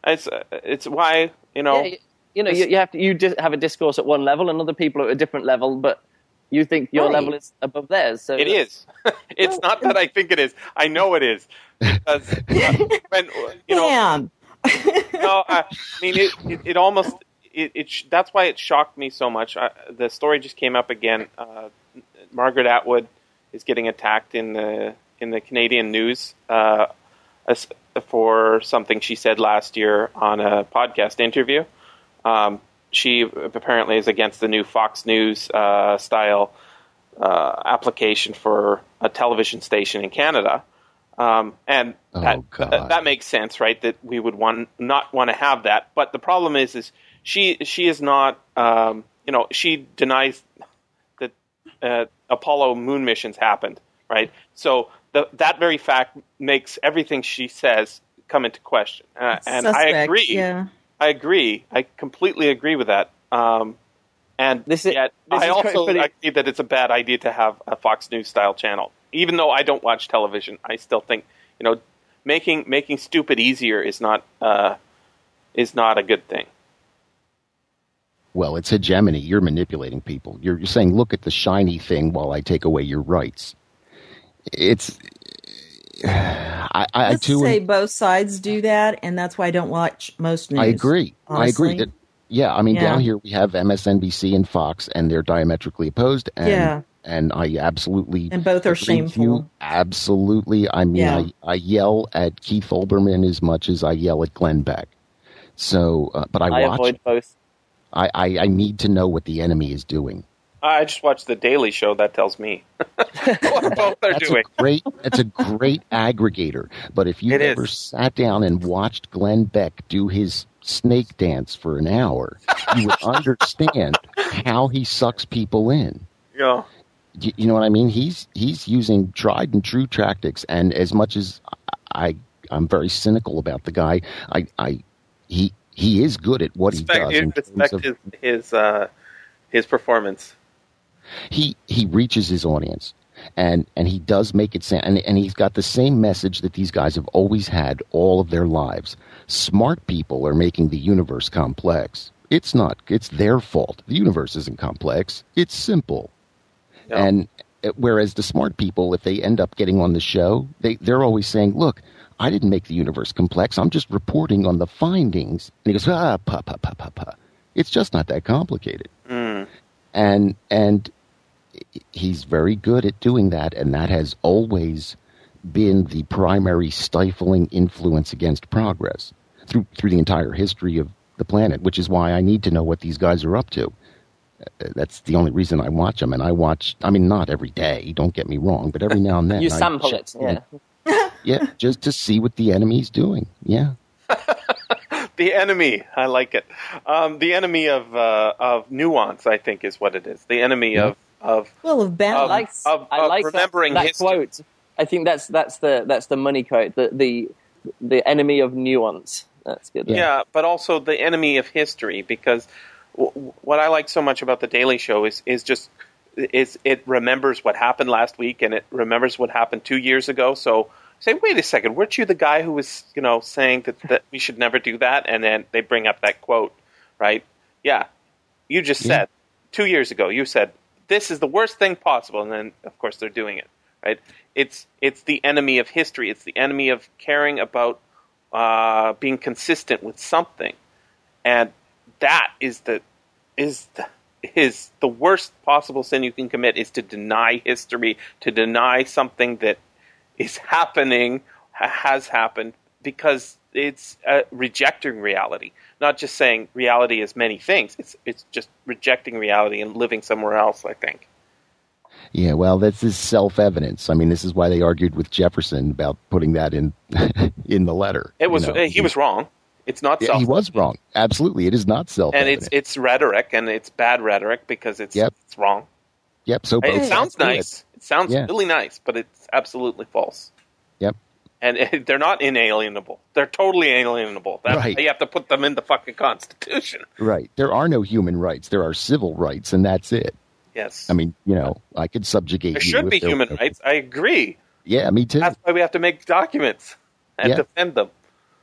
S2: it's uh, it's why you know.
S5: Yeah, you know, you, you have to you have a discourse at one level, and other people are at a different level, but you think your
S4: Right.
S5: level is above theirs. So
S2: It is. it's not that I think it is. I know it is. Because uh, when you know,
S4: Damn.
S2: no, I, I mean it. It, it almost. It, it. That's why it shocked me so much. I, the story just came up again. Uh, Margaret Atwood is getting attacked in the in the Canadian news uh, for something she said last year on a podcast interview. Um, she apparently is against the new Fox News uh, style uh, application for a television station in Canada. Um, and
S3: Oh,
S2: that, that that makes sense, right? That we would want not want to have that. But the problem is, is she she is not. Um, you know, she denies uh, Apollo moon missions happened, right? So the, that very fact makes everything she says come into question, uh, and I agree.
S4: Yeah.
S2: I agree. I completely agree with that. Um, and
S5: This is-
S2: yet,
S5: this
S2: I
S5: is
S2: also
S5: pretty-
S2: agree that it's a bad idea to have a Fox News style channel. Even though I don't watch television, I still think you know making making stupid easier is not uh, is not a good thing.
S3: Well, it's hegemony. You're manipulating people. You're, you're saying, look at the shiny thing while I take away your rights. It's. I, I
S4: Let's
S3: too.
S4: say both sides do that, and that's why I don't watch most news.
S3: I agree. I agree.
S4: honestly.
S3: That, yeah, I mean,
S4: Yeah.
S3: down here we have MSNBC and Fox, and they're diametrically opposed. And,
S4: Yeah.
S3: And I absolutely.
S4: And both are shameful.
S3: you. Absolutely. I mean,
S4: Yeah.
S3: I, I yell at Keith Olbermann as much as I yell at Glenn Beck. So, uh, but I,
S5: I
S3: watch.
S5: avoid both.
S3: I, I, I need to know what the enemy is doing.
S2: I just watched the Daily Show. That tells me what both are
S3: That's
S2: doing.
S3: a great. That's a great aggregator. But if you
S2: It is.
S3: ever sat down and watched Glenn Beck do his snake dance for an hour, you would understand how he sucks people in.
S2: You know,
S3: You, you know what I mean? He's he's using tried and true tactics, and as much as I I'm very cynical about the guy, I I he he is good at what he
S2: respect,
S3: does. in
S2: respect
S3: of-
S2: his his uh, his performance.
S3: he he reaches his audience and and he does make it sound and, and he's got the same message that these guys have always had all of their lives. Smart people are making the universe complex. It's not it's their fault. The universe isn't complex. It's simple. And uh, whereas the smart people if they end up getting on the show they they're always saying look i didn't make the universe complex. I'm just reporting on the findings. And he goes ah pa pa pa pa pa. It's just not that complicated.
S2: Mm.
S3: and and he's very good at doing that and that has always been the primary stifling influence against progress through through the entire history of the planet which is why I need to know what these guys are up to. Uh, that's the only reason I watch them and I watch I mean not every day don't get me wrong but every now and then
S5: You sample
S3: check
S5: it, yeah.
S3: In. yeah just to see what the enemy's doing yeah
S2: The enemy, I like it. Um, the enemy of uh, of nuance, I think, is what it is. The enemy
S3: Yeah.
S2: of of
S4: Well, of
S2: I
S4: balance.
S5: like,
S2: of-
S5: I like that-
S2: remembering
S5: that,
S2: history.
S5: quote. I think that's that's the that's the money quote. The the the enemy of nuance. That's good.
S2: yeah. but also the enemy of history because w- what I like so much about the Daily Show is is just is it remembers what happened last week and it remembers what happened two years ago. So say, wait a second, weren't you the guy who was you know saying that that we should never do that? And then they bring up that quote, right? Yeah, you just
S3: Yeah.
S2: said two years ago. You said this is the worst thing possible, and then of course they're doing it, right? It's it's the enemy of history. It's the enemy of caring about uh, being consistent with something, and that is the is the is the worst possible sin you can commit is to deny history, to deny something that is happening, has happened, because it's uh, rejecting reality, not just saying reality is many things. It's it's just rejecting reality and living somewhere else. I think.
S3: Yeah, well, this is self-evidence. I mean, this is why they argued with Jefferson about putting that in in the letter.
S2: It was
S3: you know.
S2: he was wrong. It's not
S3: Yeah,
S2: self.
S3: he was wrong. Absolutely, it is not self.
S2: and it's it's rhetoric, and it's bad rhetoric because it's
S3: Yep.
S2: it's wrong.
S3: yep. So both
S2: It sounds nice. It sounds
S3: Yeah.
S2: really nice, but it's absolutely false.
S3: Yep.
S2: And they're not inalienable. They're totally alienable. That's
S3: Right.
S2: you have to put them in the fucking Constitution.
S3: Right. There are no human rights. There are civil rights, and that's it.
S2: Yes.
S3: I mean, you know, I could subjugate
S2: there should be human rights. I agree.
S3: Yeah, me too.
S2: That's why we have to make documents and
S3: Yeah.
S2: defend them.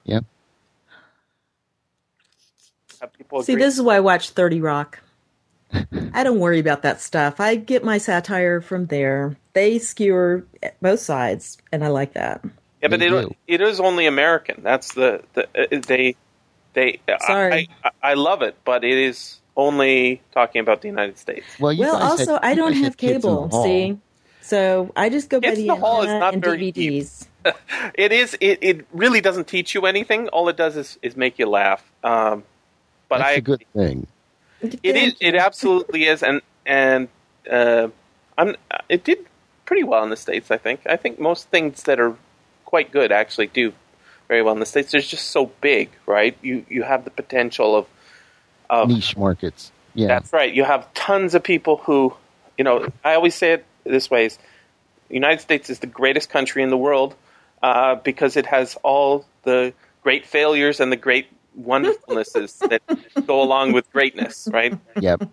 S3: Yep.
S2: Have people
S4: See,
S2: agree?
S4: this is why I watch 30 Rock. I don't worry about that stuff. I get my satire from there. They skewer both sides, and I like that.
S2: Yeah, but
S3: They
S2: it,
S3: do.
S2: it is only American. That's the, the uh, they they.
S4: Sorry.
S2: I, I, I love it, but it is only talking about the United States.
S3: Well, you
S4: well,
S3: guys had-
S4: also, I don't have
S3: Kids in the
S4: cable, see? So I just go by the
S2: the Hall is
S4: internet
S2: not
S4: and
S2: very deep.
S4: DVDs.
S2: It is. It, it really doesn't teach you anything. All it does is, is make you laugh. Um, but
S3: That's
S2: I
S3: a good thing.
S2: it is. It absolutely is, and and uh, I'm. It did pretty well in the states. I think. I think most things that are quite good actually do very well in the states. They're just so big, right? You you have the potential of of
S3: Niche markets. Yeah.
S2: That's right. You have tons of people who, you know, I always say it this way: is the United States is the greatest country in the world uh, because it has all the great failures and the great wonderfulnesses that go along with greatness. Right?
S3: Yep.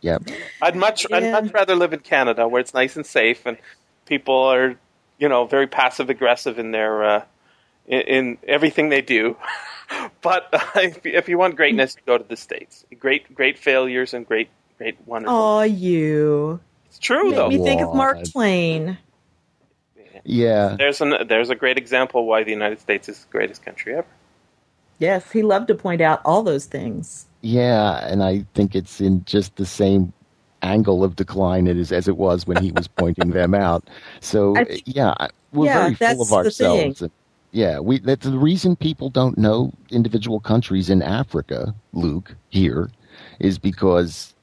S3: Yep.
S2: I'd much, I'd much rather live in Canada where it's nice and safe and people are, you know, very passive aggressive in their uh, in, in everything they do. but uh, if, if you want greatness, you go to the states. Great, great failures and great, great wonderful.
S4: Oh, you.
S2: It's true
S4: Make
S2: though.
S4: me think of Mark
S3: God.
S4: Twain.
S3: Yeah.
S2: There's an there's a great example why the United States is the greatest country ever.
S4: Yes, he loved to point out all those things.
S3: Yeah, and I think it's in just the same angle of decline it is as it was when he was pointing them out. So
S4: I uh, think-
S3: yeah, we're
S4: Yeah,
S3: very full of
S4: the
S3: ourselves. And, yeah, we that's the reason people don't know individual countries in Africa, Luke, here, is because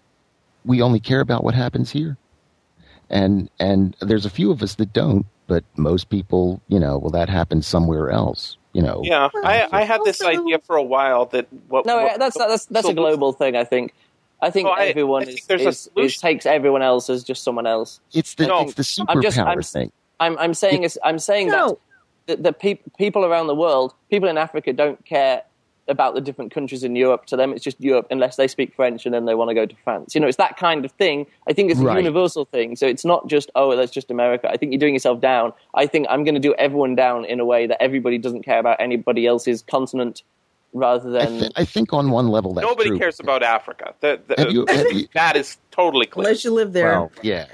S3: we only care about what happens here. And and there's a few of us that don't, but most people, you know, well that happens somewhere else, you know.
S2: Yeah, I, I had this idea for a while that what
S5: No,
S2: what-
S5: that's that's that's a global thing. I think. I think
S2: Well,
S5: everyone
S2: I think
S5: is,
S2: there's a
S5: is, is takes everyone else as just someone else.
S3: It's the
S2: No,
S3: it's the
S5: I'm just-
S3: superpower
S5: I'm-
S3: thing.
S5: I'm I'm saying is I'm saying
S4: No.
S5: that the, the peop, people around the world, people in Africa, don't care about the different countries in Europe. To them, it's just Europe unless they speak French and then they want to go to France. You know, it's that kind of thing. I think it's a
S3: Right.
S5: universal thing. So it's not just, oh, that's just America. I think you're doing yourself down. I think I'm going to do everyone down in a way that everybody doesn't care about anybody else's continent rather
S3: I,
S5: than.
S3: th- I think on one level that's
S2: Nobody
S3: true.
S2: cares about Africa. The- the-
S3: Have you- have you-
S2: that is totally clear.
S4: Unless you live there.
S3: Well, yeah.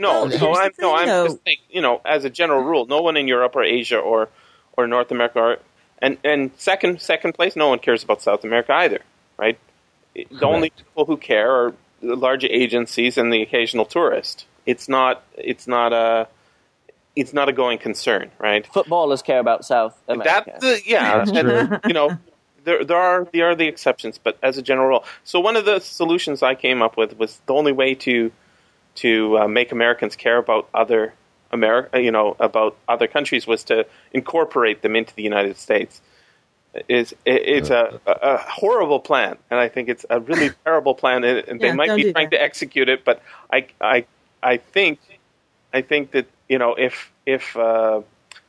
S2: No,
S4: Well,
S2: no, I'm, no, I'm just saying, you know, as a general rule, no one in Europe or Asia or, or North America or, and, and second, second place, no one cares about South America either, right? The only people who care are the large agencies and the occasional tourist. It's not, it's not a, it's not a going concern, right?
S5: Footballers care about South America.
S2: That's the yeah,
S3: That's
S2: and, you know, there there are there are the exceptions, but as a general rule. So one of the solutions I came up with was the only way to to uh, make Americans care about other America, you know, about other countries was to incorporate them into the United States. Is it's a, a, a horrible plan, and I think it's a really terrible plan, and and they
S4: Yeah,
S2: might be trying
S4: that.
S2: to execute it. But I I I think I think that you know if if uh,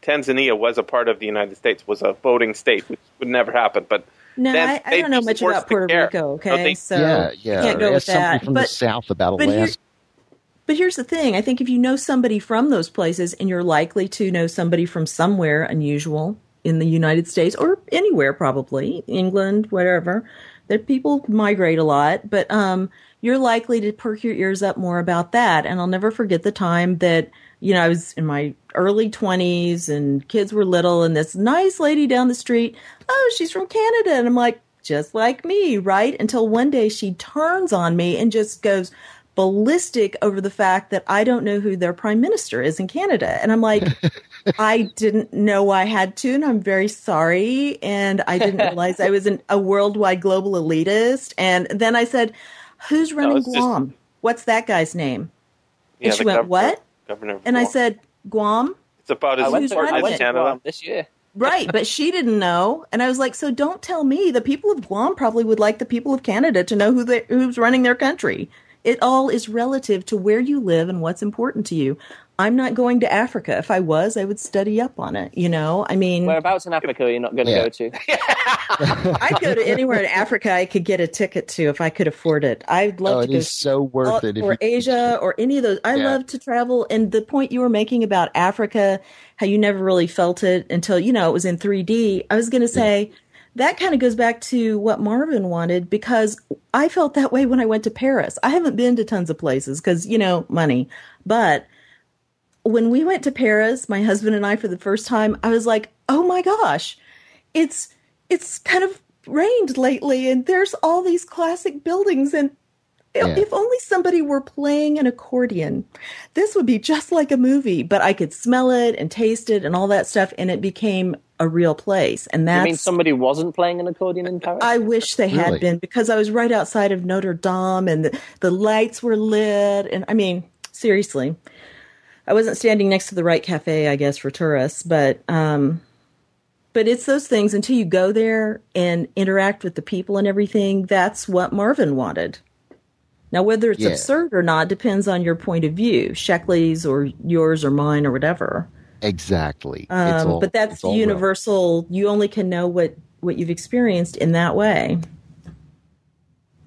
S2: Tanzania was a part of the United States, was a voting state, which would never happen. But
S4: No, I, I
S2: they'd
S4: don't know much about Puerto
S2: care.
S4: Rico.
S2: No,
S4: Okay,
S2: they-
S4: so
S3: yeah, yeah.
S4: can't go with that.
S3: from
S4: but
S3: the south about
S4: but here-
S3: Alaska.
S4: But here's the thing: I think if you know somebody from those places, and you're likely to know somebody from somewhere unusual in the United States or anywhere, probably England, whatever, that people migrate a lot. But um, you're likely to perk your ears up more about that. And I'll never forget the time that you know I was in my early 20s and kids were little, and this nice lady down the street, oh, she's from Canada, and I'm like, just like me, right? Until one day she turns on me and just goes ballistic over the fact that I don't know who their prime minister is in Canada. And I'm like, I didn't know I had to, and I'm very sorry. And I didn't realize I was an, a worldwide global elitist. And then I said, Who's running
S2: it's just-
S4: Guam? What's that guy's name?
S2: yeah,
S4: and she went,
S2: governor-
S4: What?
S2: Governor
S4: And I said, Guam?
S2: it's about as
S5: I
S4: Who's
S5: to,
S4: running
S2: as? Canada.
S5: This year.
S4: Right, but she didn't know, and I was like, "So don't tell me." The people of Guam probably would like the people of Canada to know who they, who's running their country. It all is relative to where you live and what's important to you. I'm not going to Africa. If I was, I would study up on it. You know, I mean,
S5: Whereabouts in Africa are you not going to
S3: Yeah.
S5: go to?
S4: I'd go to anywhere in Africa I could get a ticket to if I could afford it. I'd love
S3: Oh,
S4: to
S3: it
S4: go
S3: is so worth it. If
S4: or
S3: you-
S4: Asia or any of those. I
S3: Yeah.
S4: love to travel. And the point you were making about Africa, how you never really felt it until, you know, it was in 3D. I was going to say that kind of goes back to what Marvin wanted because I felt that way when I went to Paris. I haven't been to tons of places because, you know, money. But when we went to Paris, my husband and I, for the first time, I was like, oh my gosh, it's, it's kind of rained lately and there's all these classic buildings and
S3: Yeah.
S4: if only somebody were playing an accordion, this would be just like a movie, but I could smell it and taste it and all that stuff, and it became a real place. And
S5: that
S4: that's,
S5: mean somebody wasn't playing an accordion in Paris?
S4: I wish they had
S3: Really?
S4: been because I was right outside of Notre Dame and the, the lights were lit. And I mean, seriously, I wasn't standing next to the right cafe, I guess, for tourists, but, um, but it's those things until you go there and interact with the people and everything. That's what Marvin wanted. Now, whether it's
S3: Yeah.
S4: absurd or not depends on your point of view, Sheckley's or yours or mine or whatever.
S3: exactly. It's
S4: Um,
S3: all-
S4: but that's
S3: it's all real.
S4: universal. You only can know what what you've experienced in that way.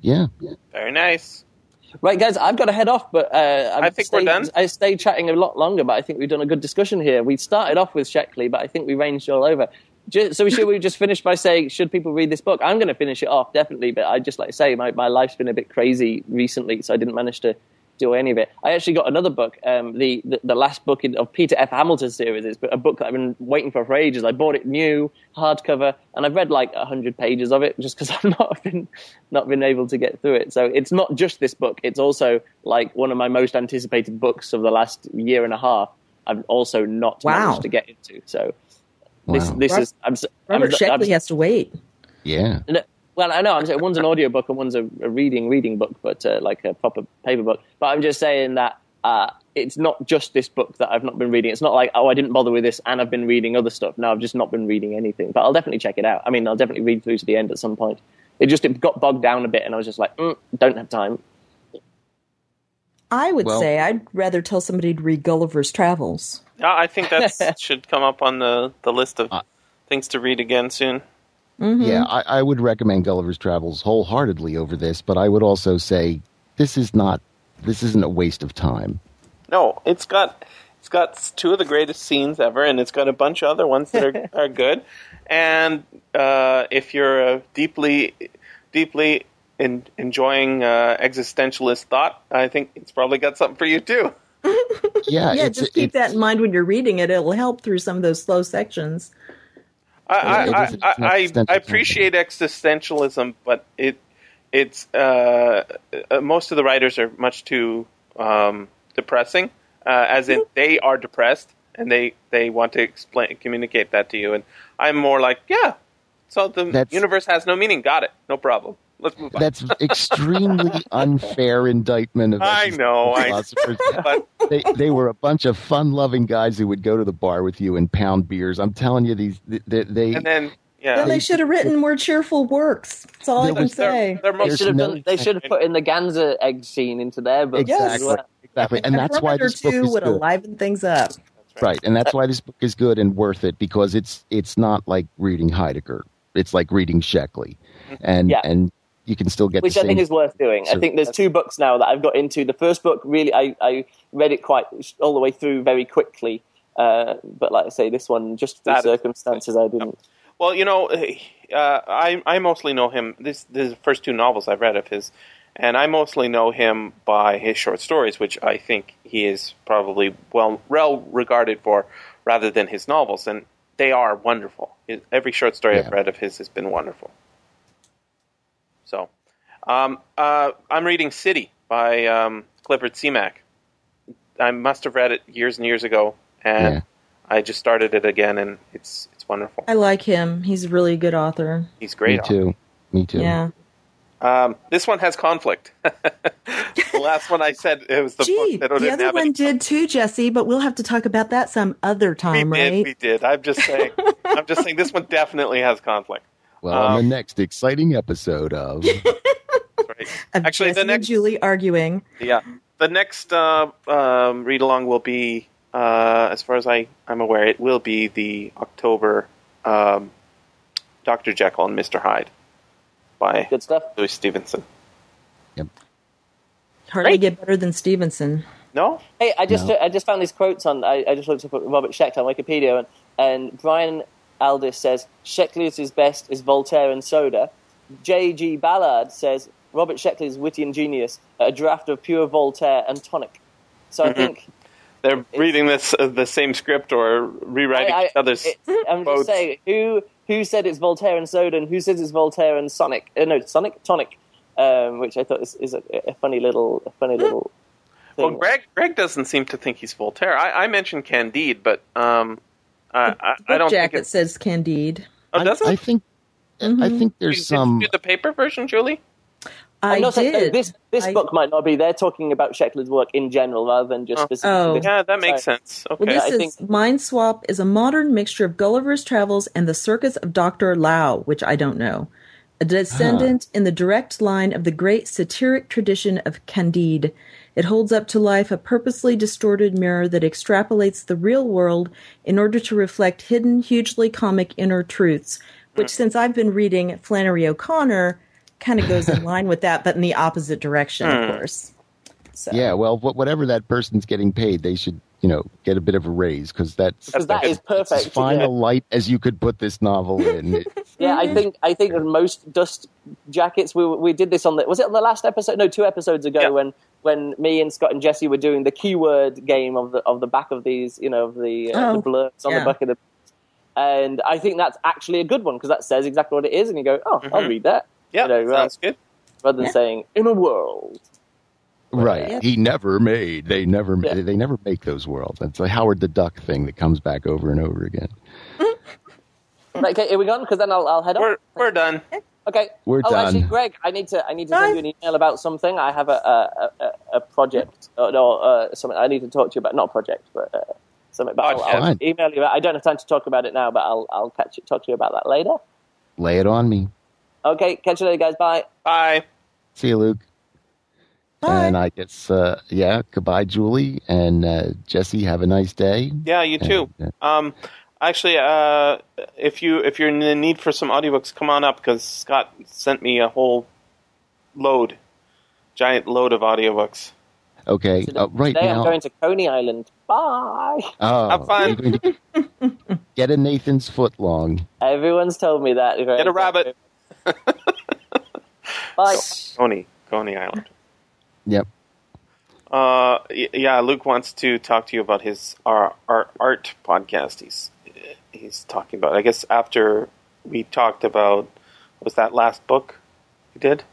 S3: Yeah.
S2: Very nice.
S5: Right, guys, I've got to head off, but uh, I've
S2: I think we're
S5: stayed,
S2: done.
S5: I stayed chatting a lot longer, but I think we've done a good discussion here. We started off with Sheckley, but I think we ranged all over. So we should we just finish by saying, should people read this book? I'm going to finish it off, definitely, but I'd just like to say my, my life's been a bit crazy recently, so I didn't manage to do any of it. I actually got another book, um, the, the the last book in, of Peter F. Hamilton's series, is a book that I've been waiting for for ages. I bought it new, hardcover, and I've read like hundred pages of it just because I've not been not been able to get through it. So it's not just this book; it's also like one of my most anticipated books of the last year and a half. I've also not
S4: Wow.
S5: managed to get into. So this
S3: Wow.
S5: this
S4: Rob-
S5: is I'm, s-
S4: Robert
S5: I'm,
S4: Sheckley
S5: I'm,
S4: has to wait.
S3: Yeah.
S5: no, well, I know I'm saying one's an audio book and one's a, a reading reading book, but uh, like a proper paper book. But I'm just saying that uh, it's not just this book that I've not been reading. It's not like oh I didn't bother with this and I've been reading other stuff. No, I've just not been reading anything. But I'll definitely check it out. I mean, I'll definitely read through to the end at some point. It just it got bogged down a bit, and I was just like, mm, don't have time.
S4: I would
S3: Well-
S4: say I'd rather tell somebody to read Gulliver's Travels.
S2: Yeah, I think that should come up on the, the list of
S3: Uh,
S2: things to read again soon.
S3: Yeah, I, I would recommend Gulliver's Travels wholeheartedly over this, but I would also say this is not this isn't a waste of time.
S2: No, it's got it's got two of the greatest scenes ever, and it's got a bunch of other ones that are are good. And uh, if you're a deeply deeply in, enjoying uh, existentialist thought, I think it's probably got something for you too.
S3: Yeah,
S4: yeah, just keep that in mind when you're reading it. It'll help through some of those slow sections.
S2: I,
S3: it
S2: I, I, I, I appreciate existentialism, but it it's uh, uh, most of the writers are much too um, depressing. Uh, as in, they are depressed and they they want to explain communicate that to you. And I'm more like, yeah, so the
S3: That's-
S2: universe has no meaning. Got it, no problem. Let's move on.
S3: That's extremely unfair indictment of
S2: I know, I-
S3: philosophers.
S2: but
S3: they they were a bunch of fun-loving guys who would go to the bar with you and pound beers. I'm telling you, these they, they
S2: and then yeah,
S4: Then they should have written more cheerful works. That's all I can
S3: was-
S4: say.
S2: they're, they're
S5: They
S2: most
S5: should have
S3: no-
S5: done. They should have put in the Ganza egg scene into their book.
S3: exactly
S5: well.
S3: exactly, and
S4: A
S3: that's why this book
S4: two
S3: is
S4: would
S3: good.
S4: liven things up.
S3: Right, and that's why this book is good and worth it because it's it's not like reading Heidegger. It's like reading Sheckley, mm-hmm. and
S5: Yeah.
S3: and you can still get
S5: which
S3: the
S5: I think is worth doing. I think there's two books now that I've got into. The first book, really, I, I read it quite all the way through very quickly. Uh, but like I say, this one, just through
S2: That is-
S5: circumstances, I didn't.
S2: Well, you know, uh, I I mostly know him. This, this is the first two novels I've read of his, and I mostly know him by his short stories, which I think he is probably well well regarded for, rather than his novels, and they are wonderful. Every short story I've read of his has been wonderful. So, um, uh, I'm reading City by um, Clifford Simak. I must have read it years and years ago, and
S3: Yeah.
S2: I just started it again, and it's it's wonderful.
S4: I like him. He's a really good author.
S2: He's
S3: Me
S2: great.
S3: too. Me too.
S4: Yeah.
S2: Um, this one has conflict. the last one I said it was the
S4: Gee,
S2: book that
S4: the
S2: didn't
S4: other one did too, Jesse, but we'll have to talk about that some other
S2: We
S4: time,
S2: did,
S4: right?
S2: we did. I'm just saying. I'm just saying this one definitely has conflict.
S3: Well, on the
S2: Um,
S3: next exciting episode of
S2: That's right.
S4: Of
S2: Actually,
S4: Jesse
S2: the
S4: and
S2: next
S4: Julie arguing.
S2: yeah, the next uh, um, read along will be, uh, as far as I I'm aware, it will be the October um, Doctor Jekyll and Mister Hyde by
S5: Good stuff.
S2: Louis Stevenson. Yep.
S4: Hardly
S2: Great.
S4: get better than Stevenson.
S2: No,
S5: Hey, I just
S3: No.
S5: I just found these quotes on. I, I just looked up Robert Sheckley on Wikipedia, and, and Brian Aldiss says Sheckley is his best is Voltaire and soda. J.G. Ballard says Robert Sheckley is witty and genius. A draft of pure Voltaire and tonic. So I think
S2: they're reading this uh, the same script or rewriting
S5: I, I,
S2: each other's.
S5: it- I'm
S2: quotes.
S5: just saying who who said it's Voltaire and soda, and who says it's Voltaire and Sonic? Uh, no, Sonic tonic, um, which I thought is, is a, a funny little a funny little.
S2: Well, Gregg Gregg doesn't seem to think he's Voltaire. I, I mentioned Candide, but um, I, I, I don't think
S4: jacket says Candide.
S2: Oh, does
S3: I, I think I
S4: Mhm.
S3: think there's
S2: did
S3: some.
S2: you do the paper version, Julie?
S4: I
S5: I'm not saying
S4: did.
S5: this this
S4: I-
S5: book might not be. They're talking about Sheckley's work in general rather than just
S2: Oh.
S5: specifically.
S4: Oh.
S2: Yeah, that makes
S5: Sorry.
S2: sense.
S4: Well,
S2: Okay.
S4: this
S5: I
S4: is
S5: think-
S4: Mindswap is a modern mixture of Gulliver's Travels and the Circus of Dr. Lao, which I don't know. A descendant in the direct line of the great satiric tradition of Candide. It holds up to life a purposely distorted mirror that extrapolates the real world in order to reflect hidden, hugely comic inner truths, which, hmm. since I've been reading Flannery O'Connor, kind of goes in line with that, but in the opposite direction, of course. So.
S3: Yeah, well, wh- whatever that person's getting paid, they should, you know, get a bit of a raise because that's
S5: Because that is
S3: as
S5: perfect.
S3: fine
S5: yeah.
S3: a light as you could put this novel in. It-
S5: Yeah, I think I think that most dust jackets. We we did this on the was it on the last episode? No, two episodes ago
S2: Yeah.
S5: when when me and Scott and Jesse were doing the keyword game of the of the back of these, you know, of the, uh,
S4: Oh,
S5: the blurbs on
S4: yeah.
S5: the back of the. And I think that's actually a good one because that says exactly what it is, and you go, "Oh, I'll
S2: Mhm.
S5: read that,"
S2: yeah,
S5: you know, rather,
S2: sounds good.
S5: rather than
S4: Yeah.
S5: saying "in a world."
S3: right?
S4: Yeah.
S3: He never made. They never. ma-
S5: Yeah.
S3: They never make those worlds. It's a Howard the Duck thing that comes back over and over again.
S5: Right, okay, here we go. Because then I'll, I'll head on.
S2: We're we're done.
S5: Okay.
S3: We're
S5: oh,
S3: done.
S5: actually, Gregg, I need to I need to
S4: Bye.
S5: send you an email about something. I have a a, a, a project. Uh, no, uh, something I need to talk to you about. Not a project, but uh, something. But I'll, I'll email you. About. I don't have time to talk about it now, but I'll I'll catch you, talk to you about that later.
S3: Lay it on me.
S5: Okay, catch you later, guys. Bye.
S2: Bye.
S3: See you, Luke.
S4: Bye.
S3: And I guess, uh, yeah, goodbye, Julie and uh, Jesse. Have a nice day.
S2: Yeah, you too.
S3: And, uh,
S2: Um, Actually, uh, if you if you're in the need for some audiobooks, come on up because Scott sent me a whole load, giant load of audiobooks.
S3: Okay,
S5: Today,
S3: uh, right
S5: today
S3: now.
S5: I'm going to Coney Island. Bye.
S3: oh,
S2: Have fun.
S3: going to get a Nathan's foot long.
S5: Everyone's told me that.
S2: Get a rabbit.
S5: Bye.
S2: Coney, Coney Island.
S3: Yep.
S2: Uh, yeah, Luke wants to talk to you about his our, our art podcast. He's he's talking about. I guess after we talked about was that last book we did?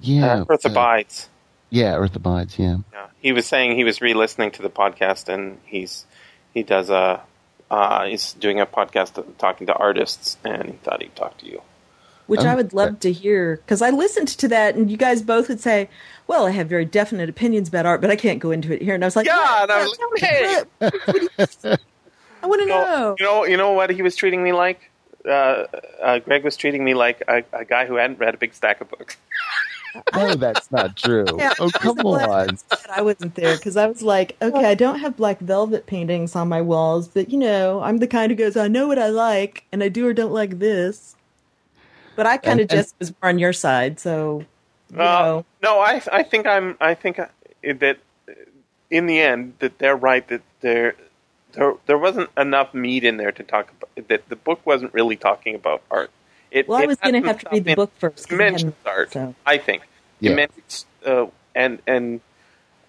S3: Yeah.
S2: uh, Earth
S3: uh,
S2: Abides.
S3: yeah, Earth Abides. Yeah.
S2: Yeah, he was saying he was re-listening to the podcast, and he's he does a uh, he's doing a podcast talking to artists, and he thought he'd talk to you.
S4: Which
S3: Oh,
S4: I would love to hear because I listened to that and you guys both would say, "Well, I have very definite opinions about art, but I can't go into it here." And I was like,
S2: Yeah,
S4: "What?
S2: and I was
S4: What?
S2: like, hey."
S4: What? What I want to
S2: You know,
S4: know."
S2: you know, you know what he was treating me like. Uh, uh, Gregg was treating me like a, a guy who hadn't read a big stack of books.
S3: No, that's not true.
S4: Yeah,
S3: oh, come on.
S4: that I wasn't there because I was like, okay, I don't have black velvet paintings on my walls, but you know, I'm the kind who goes, I know what I like, and I do or don't like this. But I kind of
S3: And- and-
S4: just was more on your side, so you
S2: Uh,
S4: know,
S2: no, I I think I'm I think that in the end that they're right that there there there wasn't enough meat in there to talk about that the book wasn't really talking about art. It,
S4: well, I was going to have to
S2: stuff
S4: read the book first.
S2: It
S4: I
S2: mentions
S4: hadn't-
S2: art,
S4: so.
S2: I think.
S3: Yeah.
S2: It mentions uh, and and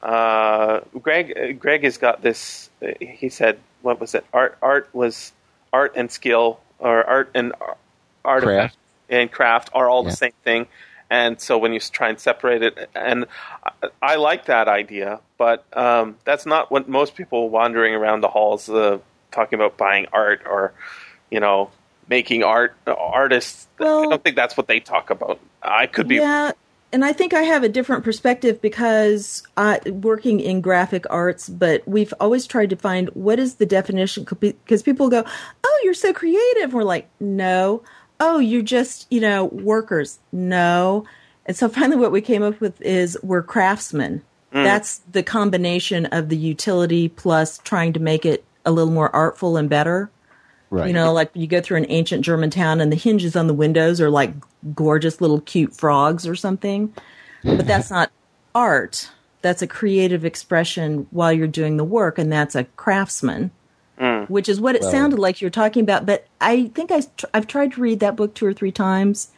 S2: uh, Gregg uh, Gregg has got this. Uh, he said, "What was it? Art art was art and skill, or art and ar- artifact
S3: Craft.
S2: And craft are all
S3: Yeah.
S2: the same thing." And so when you try and separate it, and I, I like that idea, but um, that's not what most people wandering around the halls uh, talking about buying art or, you know, making art. Artists, I don't think that's what they talk about. I could be
S4: Yeah, and I think I have a different perspective because I working in graphic arts, but we've always tried to find what is the definition because people go, "Oh, you're so creative." We're like, "No." Oh, you're just, you know, workers. No. And so finally what we came up with is we're craftsmen. Hmm. That's the combination of the utility plus trying to make it a little more artful and better.
S3: Right.
S4: You know, like you go through an ancient German town and the hinges on the windows are like gorgeous little cute frogs or something. But that's not art. That's a creative expression while you're doing the work, and that's a craftsman, which is what it
S3: Well-
S4: sounded like you were talking about. But I think I, I've tried to read that book two or three times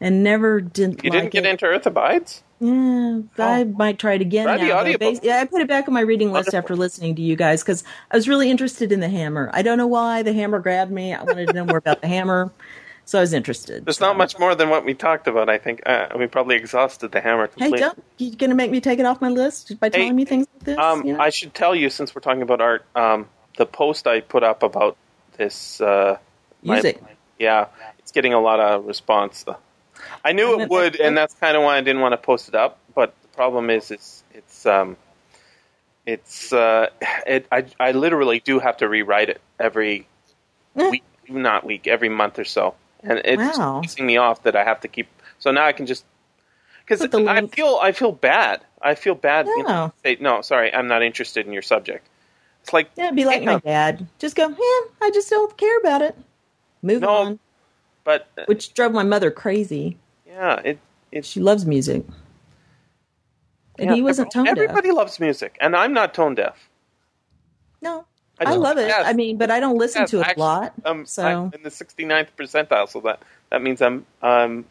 S4: and never didn't
S2: You
S4: like
S2: didn't get
S4: it.
S2: into Earth Abides?
S4: Yeah, I might try it again
S2: Try the
S4: now. Bas- yeah, I put it back on my reading list
S2: Wonderful.
S4: after listening to you guys because I was really interested in the hammer. I don't know why the hammer grabbed me. I wanted to know more about the hammer, so I was interested.
S2: There's
S4: So-
S2: not much more than what we talked about, I think. Uh, we probably exhausted the hammer
S4: Hey,
S2: completely.
S4: don't you going to make me take it off my list by telling me things like this?
S2: Um,
S4: you know?
S2: I should tell you, since we're talking about art, um, the post I put up about this uh, my-
S4: Music.
S2: yeah, it's getting a lot of response. I knew
S4: I'm
S2: it would, and that's kind of why I didn't want to post it up. But the problem is, it's it's um, it's uh, it. I I literally do have to rewrite it every
S4: Eh.
S2: week, not week, every month or so, and it's
S4: Wow.
S2: pissing me off that I have to keep. So now I can just because I feel I feel bad. I feel bad. You know,
S4: No.
S2: say no, sorry, I'm not interested in your subject. It's like
S4: yeah, it'd be like my
S2: damn,
S4: dad. Just go, yeah, I just don't care about it. Move
S2: No,
S4: on.
S2: but uh,
S4: Which drove my mother crazy.
S2: yeah, it it's
S4: She loves music. And
S2: yeah,
S4: he wasn't tone deaf.
S2: Everybody loves music, and I'm not tone deaf.
S4: No,
S2: I
S4: I, love it.
S2: yes.
S4: I mean, but I don't listen
S2: Yes,
S4: to it
S2: actually,
S4: a lot.
S2: Um,
S4: so
S2: I'm in the 69th percentile, so that that means I'm I'm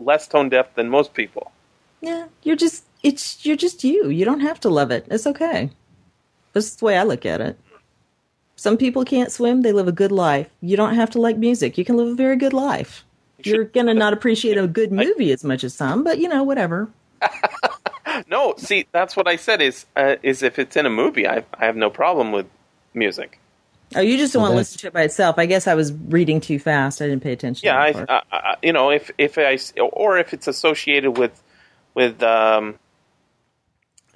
S2: less tone deaf than most people.
S4: yeah, you're just it's you're just you. You don't have to love it. It's okay. That's the way I look at it. Some people can't swim; they live a good life. You don't have to like music. You can live a very good life.
S2: You
S4: You're gonna not appreciate a good movie as much as some, but you know, whatever.
S2: No, see, that's what I said. Is uh, is if it's in a movie, I I have no problem with music.
S4: Oh, you just don't
S3: Well,
S4: want to listen to it by itself. I guess I was reading too fast. I didn't pay attention.
S2: Yeah, I. I, I you know if if I s- or if it's associated with with um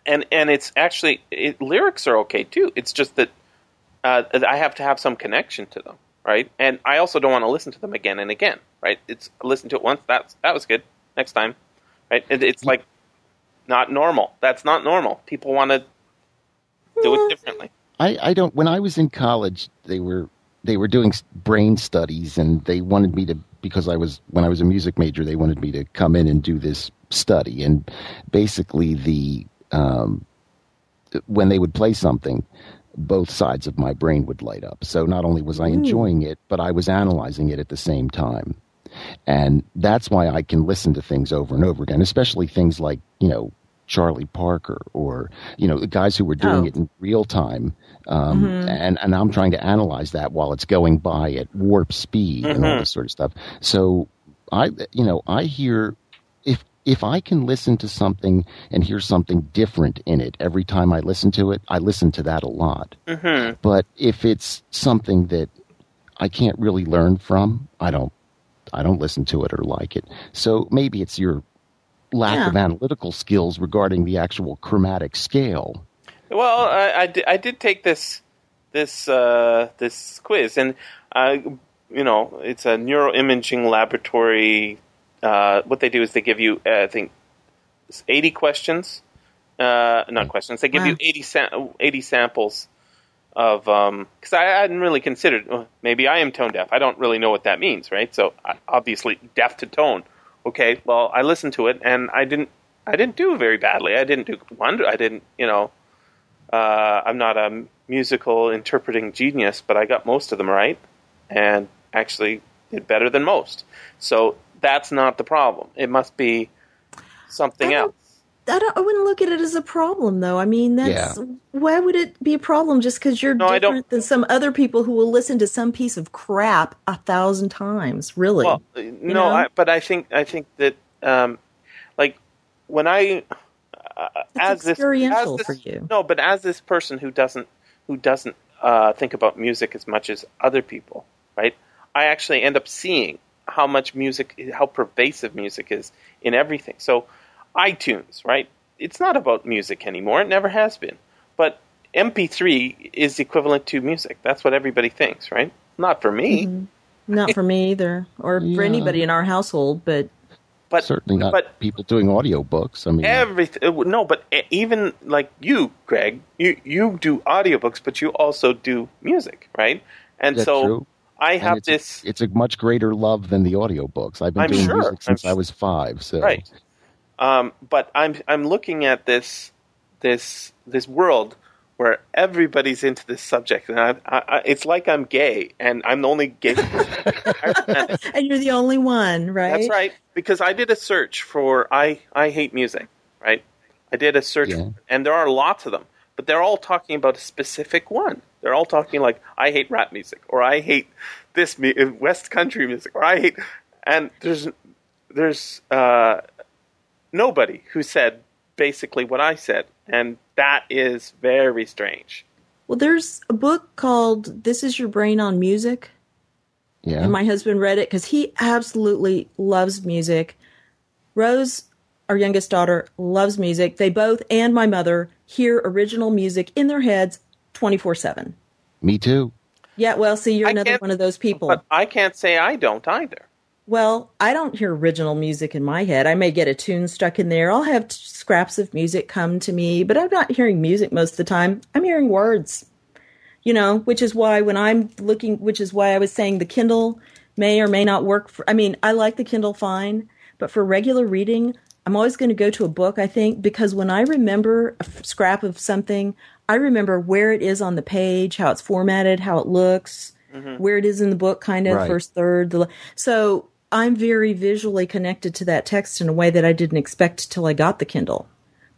S2: and and it's actually it, lyrics are okay too. It's just that uh, I have to have some connection to them, right? And I also don't want to listen to them again and again, right? It's listen to it once. That's that was good. Next time, right? It, it's like not normal. That's not normal. People want to do it differently.
S3: I, I don't. When I was in college, they were they were doing brain studies, and they wanted me to because I was when I was a music major, they wanted me to come in and do this study, and basically the um, when they would play something, both sides of my brain would light up. So not only was I enjoying it, but I was analyzing it at the same time. And that's why I can listen to things over and over again, especially things like, you know, Charlie Parker or, you know, the guys who were doing
S4: Oh.
S3: it in real time. Um, and, and I'm trying to analyze that while it's going by at warp speed and all this sort of stuff. So I, you know, I hear if, I can listen to something and hear something different in it every time I listen to it, I listen to that a lot.
S2: Mm-hmm.
S3: But if it's something that I can't really learn from, I don't I don't listen to it or like it. So maybe it's your lack
S4: Yeah.
S3: of analytical skills regarding the actual chromatic scale.
S2: Well, I, I, di- I did take this this uh, this quiz, and uh, you know, it's a neuroimaging laboratory. Uh, what they do is they give you, uh, I think, eighty questions. Uh, not questions. They give
S4: Wow.
S2: you 80, sa- 80 samples of because I hadn't really considered. uh, Maybe I am tone deaf. I don't really know what that means, right? So I, obviously, deaf to tone. Okay, well, I listened to it, and I didn't. I didn't do very badly. I didn't do wonder. I didn't, you know. Uh, I'm not a musical interpreting genius, but I got most of them right, and actually did better than most. So that's not the problem. It must be something
S4: I
S2: else.
S4: I, don't, I wouldn't look at it as a problem, though. I mean, that's why would it be a problem just because you're
S2: No,
S4: different than some other people who will listen to some piece of crap a thousand times? Really?
S2: Well, uh, no,
S4: know?
S2: I, but I think I think that um, like when I uh, as this as this,
S4: for you.
S2: No, but as this person who doesn't who doesn't uh, think about music as much as other people, right? I actually end up seeing how much music, how pervasive music is in everything. So iTunes, right? It's not about music anymore. It never has been. But MP3 is equivalent to music. That's what everybody thinks, right? Not for me.
S4: Mm-hmm. Not for me either, or
S3: Yeah.
S4: for anybody in our household. But
S2: But
S3: Certainly not
S2: But
S3: people doing audiobooks. I mean,
S2: everything. No, but e- even like you, Greg, you you do audiobooks, but you also do music, right? And so
S3: true.
S2: I have
S3: it's,
S2: this.
S3: it's a much greater love than the audiobooks. I've been
S2: I'm
S3: doing
S2: sure.
S3: music since
S2: I'm
S3: I was five. So
S2: Right. Um, but I'm I'm looking at this this this world where everybody's into this subject, and I, I, I, it's like I'm gay, and I'm the only gay. person. I understand it.
S4: and you're the only one, right?
S2: That's right, because I did a search for I I hate music, right? I did a search,
S3: Yeah.
S2: and there are lots of them, but they're all talking about a specific one. They're all talking like I hate rap music, or I hate this mu- West Country music, or I hate, and there's there's uh, nobody who said basically what I said, and that is very strange.
S4: Well, there's a book called "This Is Your Brain on Music."
S3: yeah.
S4: and my husband read it because he absolutely loves music. Rose, our youngest daughter, loves music. They both and my mother hear original music in their heads 24 7.
S3: Me too.
S4: Yeah, well, see, you're
S2: I
S4: another one of those people.
S2: But I can't say I don't either.
S4: well, I don't hear original music in my head. I may get a tune stuck in there. I'll have t- scraps of music come to me, but I'm not hearing music most of the time. I'm hearing words. You know, which is why when I'm looking, which is why I was saying the Kindle may or may not work for, I mean, I like the Kindle fine, but for regular reading, I'm always going to go to a book, I think, because when I remember a f- scrap of something, I remember where it is on the page, how it's formatted, how it looks, mm-hmm. where it is in the book, kind of
S3: Right.
S4: first third. The, so I'm very visually connected to that text in a way that I didn't expect till I got the Kindle.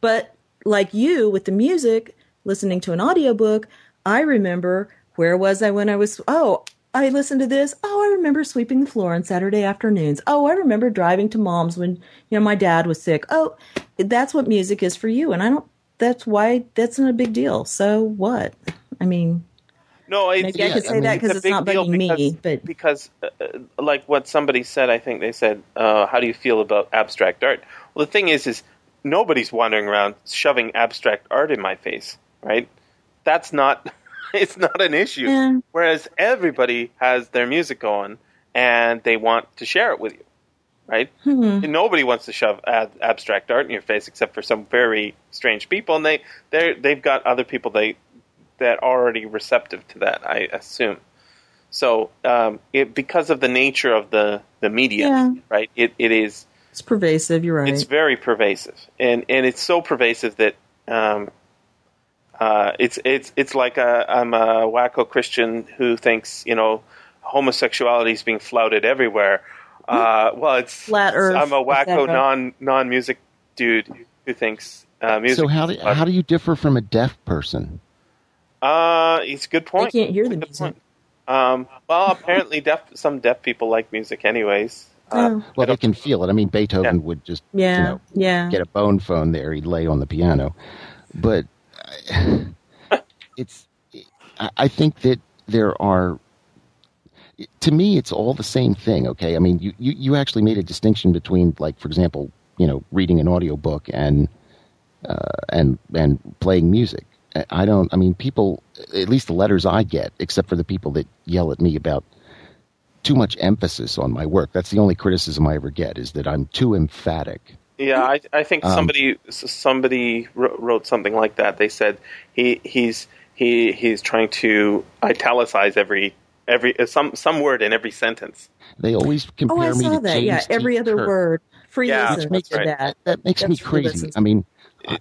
S4: But like you with the music, listening to an audiobook, I remember where was I when I was oh, I listened to this. Oh, I remember sweeping the floor on Saturday afternoons. Oh, I remember driving to mom's when, you know, my dad was sick. Oh, that's what music is for you and I don't that's why that's not a big deal. So what? I mean,
S2: No, it's,
S4: Maybe I
S3: Yeah,
S4: could
S3: I
S4: say
S3: mean,
S4: that
S2: it's
S4: because
S2: a
S4: it's
S2: big
S4: not
S2: deal
S4: bugging
S2: because,
S4: me, but
S2: because uh, uh, like what somebody said, I think they said, uh, "How do you feel about abstract art?" Well, the thing is, is nobody's wandering around shoving abstract art in my face, right? That's not. It's not an issue.
S4: Yeah.
S2: Whereas everybody has their music going and they want to share it with you, right?
S4: Hmm.
S2: Nobody wants to shove ab- abstract art in your face except for some very strange people, and they they they've got other people they that are already receptive to that. I assume. So um, it because of the nature of the the media,
S4: Yeah.
S2: right? It it is
S4: It's pervasive. You're right.
S2: it's very pervasive, and and it's so pervasive that um, uh, it's it's it's like a, I'm a wacko Christian who thinks you know homosexuality is being flouted everywhere. Uh, well, it's
S4: Flat Earth,
S2: I'm a wacko non non music dude who thinks uh, music.
S3: So how do
S2: is
S3: how do you differ from a deaf person?
S2: Uh, it's a good
S4: they
S2: point.
S4: can't hear the
S2: Good
S4: music.
S2: point. Um, well, apparently, deaf some deaf people like music, anyways. Uh,
S4: Oh.
S3: Well, they can feel it. I mean, Beethoven
S2: Yeah.
S3: would just
S4: Yeah,
S3: you know
S4: yeah.
S3: get a bone phone there. He'd lay on the piano, but it's. I- I think that there are. To me, it's all the same thing. Okay, I mean, you, you, you actually made a distinction between, like, for example, you know, reading an audiobook and uh, and and playing music. I- don't. I mean, people. At least the letters I get, except for the people that yell at me about too much emphasis on my work. That's the only criticism I ever get is that I'm too emphatic.
S2: Yeah, I, I think
S3: Um,
S2: somebody somebody wrote something like that. They said he he's he he's trying to italicize every every uh, some some word in every sentence.
S3: They always compare
S4: Oh, I
S3: me
S4: saw
S3: to
S4: that.
S3: James
S4: Yeah,
S3: T.
S4: every other
S3: Kirk.
S4: word. Free
S2: Yeah,
S4: listen
S2: that's right.
S4: that.
S3: That makes me
S4: That's free
S3: crazy. I mean,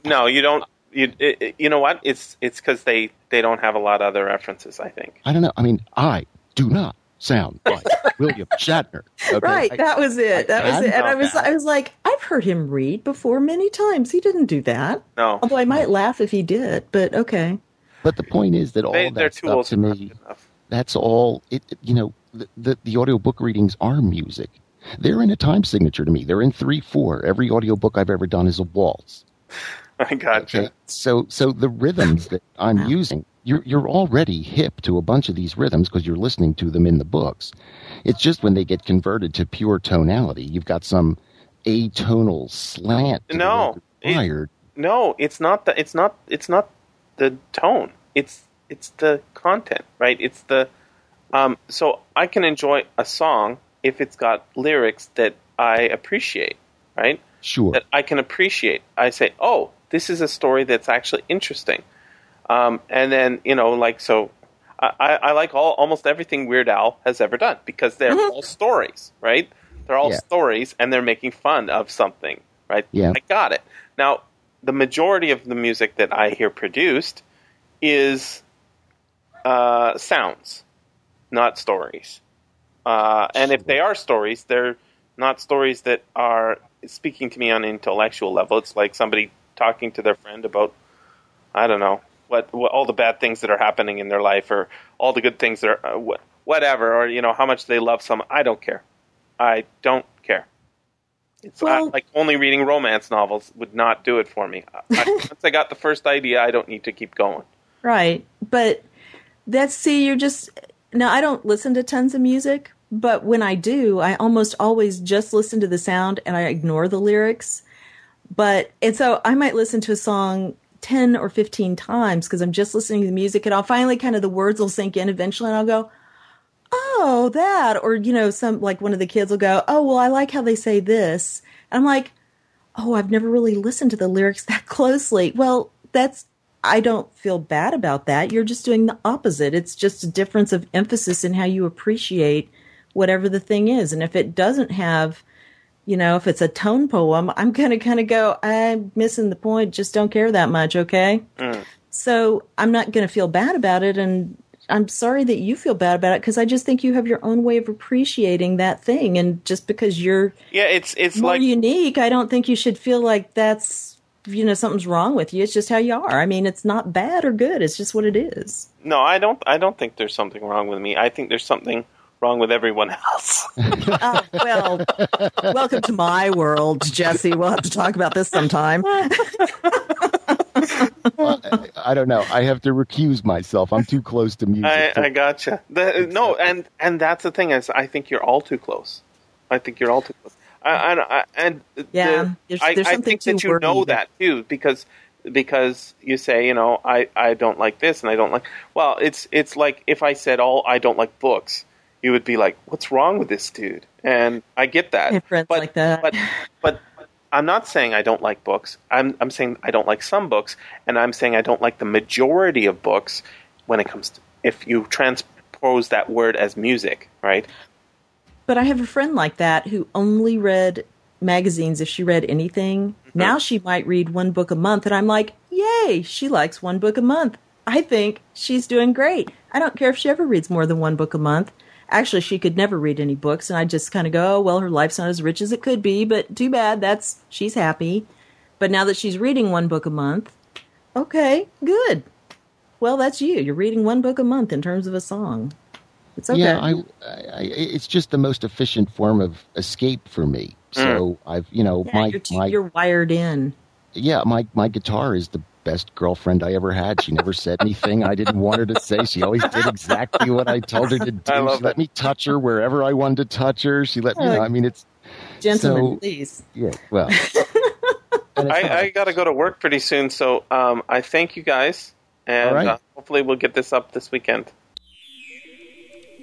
S2: No, you don't. You it, it- you know what? It's it's because they they don't have a lot of other references. I think.
S3: I don't know. I mean, I do not sound like William Shatner. okay?
S4: Right,
S3: I-
S4: that was it. That was
S3: can
S4: it. And I was,
S3: that.
S4: I was like, I've heard him read before many times. He didn't do that.
S2: No,
S4: Although I might laugh if he did, but okay.
S3: but the point is that all
S2: they,
S3: of that
S2: too
S3: stuff to
S2: to
S3: me,
S2: enough.
S3: That's all. It, it- you know, the, the the audiobook readings are music. They're in a time signature to me. They're in three four. Every audiobook I've ever done is a waltz.
S2: I gotcha.
S3: Okay, so so the rhythms that I'm
S4: Wow.
S3: using, you're you're already hip to a bunch of these rhythms because you're listening to them in the books. It's just when they get converted to pure tonality, you've got some atonal slant.
S2: No, it- No, it's not the it's not it's not the tone. It's it's the content, right? It's the um so I can enjoy a song if it's got lyrics that I appreciate, right?
S3: Sure.
S2: That I can appreciate. I say, "Oh, this is a story that's actually interesting." Um and then, you know, like so I, I I like all almost everything Weird Al has ever done because they're all stories, right? They're all
S3: Yeah.
S2: stories and they're making fun of something, right?
S3: Yeah.
S2: I got it. Now, the majority of the music that I hear produced is uh, sounds, not stories. Uh, and if they are stories, they're not stories that are speaking to me on an intellectual level. It's like somebody talking to their friend about, I don't know, what, what all the bad things that are happening in their life, or all the good things that are uh, whatever, or you know how much they love someone. I don't care. I don't care. It's I-
S4: Well-
S2: like only reading romance novels would not do it for me. I, once I got the first idea, I don't need to keep going.
S4: Right. But that's, see, you're just, now I don't listen to tons of music, but when I do, I almost always just listen to the sound and I ignore the lyrics. But, and so I might listen to a song 10 or 15 times because I'm just listening to the music and I'll finally kind of the words will sink in eventually and I'll go, oh, that. Or, you know, some, like one of the kids will go, oh, well, I like how they say this. And I'm like, oh, I've never really listened to the lyrics that closely. Well, that's, I don't feel bad about that. You're just doing the opposite. It's just a difference of emphasis in how you appreciate whatever the thing is. And if it doesn't have, you know, if it's a tone poem, I'm going to kind of go, I'm missing the point. Just don't care that much. Okay. Mm. So I'm not going to feel bad about it. And I'm sorry that you feel bad about it because I just think you have your own way of appreciating that thing. And just because you're
S2: Yeah, it's it's
S4: more
S2: like
S4: unique, I don't think you should feel like that's, you know, something's wrong with you. It's just how you are. I mean, it's not bad or good. It's just what it is.
S2: no, I don't. I don't think there's something wrong with me. I think there's something wrong with everyone else.
S4: Oh, well, welcome to my world, Jesse. We'll have to talk about this sometime.
S3: I, I don't know. I have to recuse myself. I'm too close to music.
S2: I,
S3: to-
S2: I gotcha. The, no, and and that's the thing is, I think you're all too close. I think you're all too close. I, I, I- and
S4: Yeah,
S2: the-
S4: there's-
S2: I,
S4: there's
S2: I
S4: something
S2: think that you know that too because because you say you know I, I don't like this and I don't like well it's it's like if I said all I don't like books you would be like what's wrong with this dude and I get that
S4: I
S2: but
S4: like that.
S2: but but I'm not saying I don't like books I'm I'm saying I don't like some books and I'm saying I don't like the majority of books when it comes to if you transpose pose that word as music, right?
S4: But I have a friend like that who only read magazines if she read anything.
S2: Mm-hmm.
S4: Now she might read one book a month, and I'm like, yay, she likes one book a month. I think she's doing great. I don't care if she ever reads more than one book a month. Actually, she could never read any books, and I just kind of go, oh, well, her life's not as rich as it could be, but too bad. That's she's happy. But now that she's reading one book a month, okay, good. Well, that's you. You're reading one book a month in terms of a song. It's okay.
S3: Yeah, I, I, it's just the most efficient form of escape for me. So I've, you know,
S4: Yeah,
S3: my
S4: you're, too,
S3: my
S4: you're wired in.
S3: yeah, my my guitar is the best girlfriend I ever had. She never said anything I didn't want her to say. She always did exactly what I told her to do.
S2: I love
S3: she let
S2: it.
S3: me touch her wherever I wanted to touch her. She let me. You know, I mean, it's
S4: Gentlemen,
S3: So-
S4: please.
S3: yeah. Well, and it's not-
S2: I, I got to go to work pretty soon, so um, I thank you guys, and
S3: All right.
S2: uh, hopefully we'll get this up this weekend.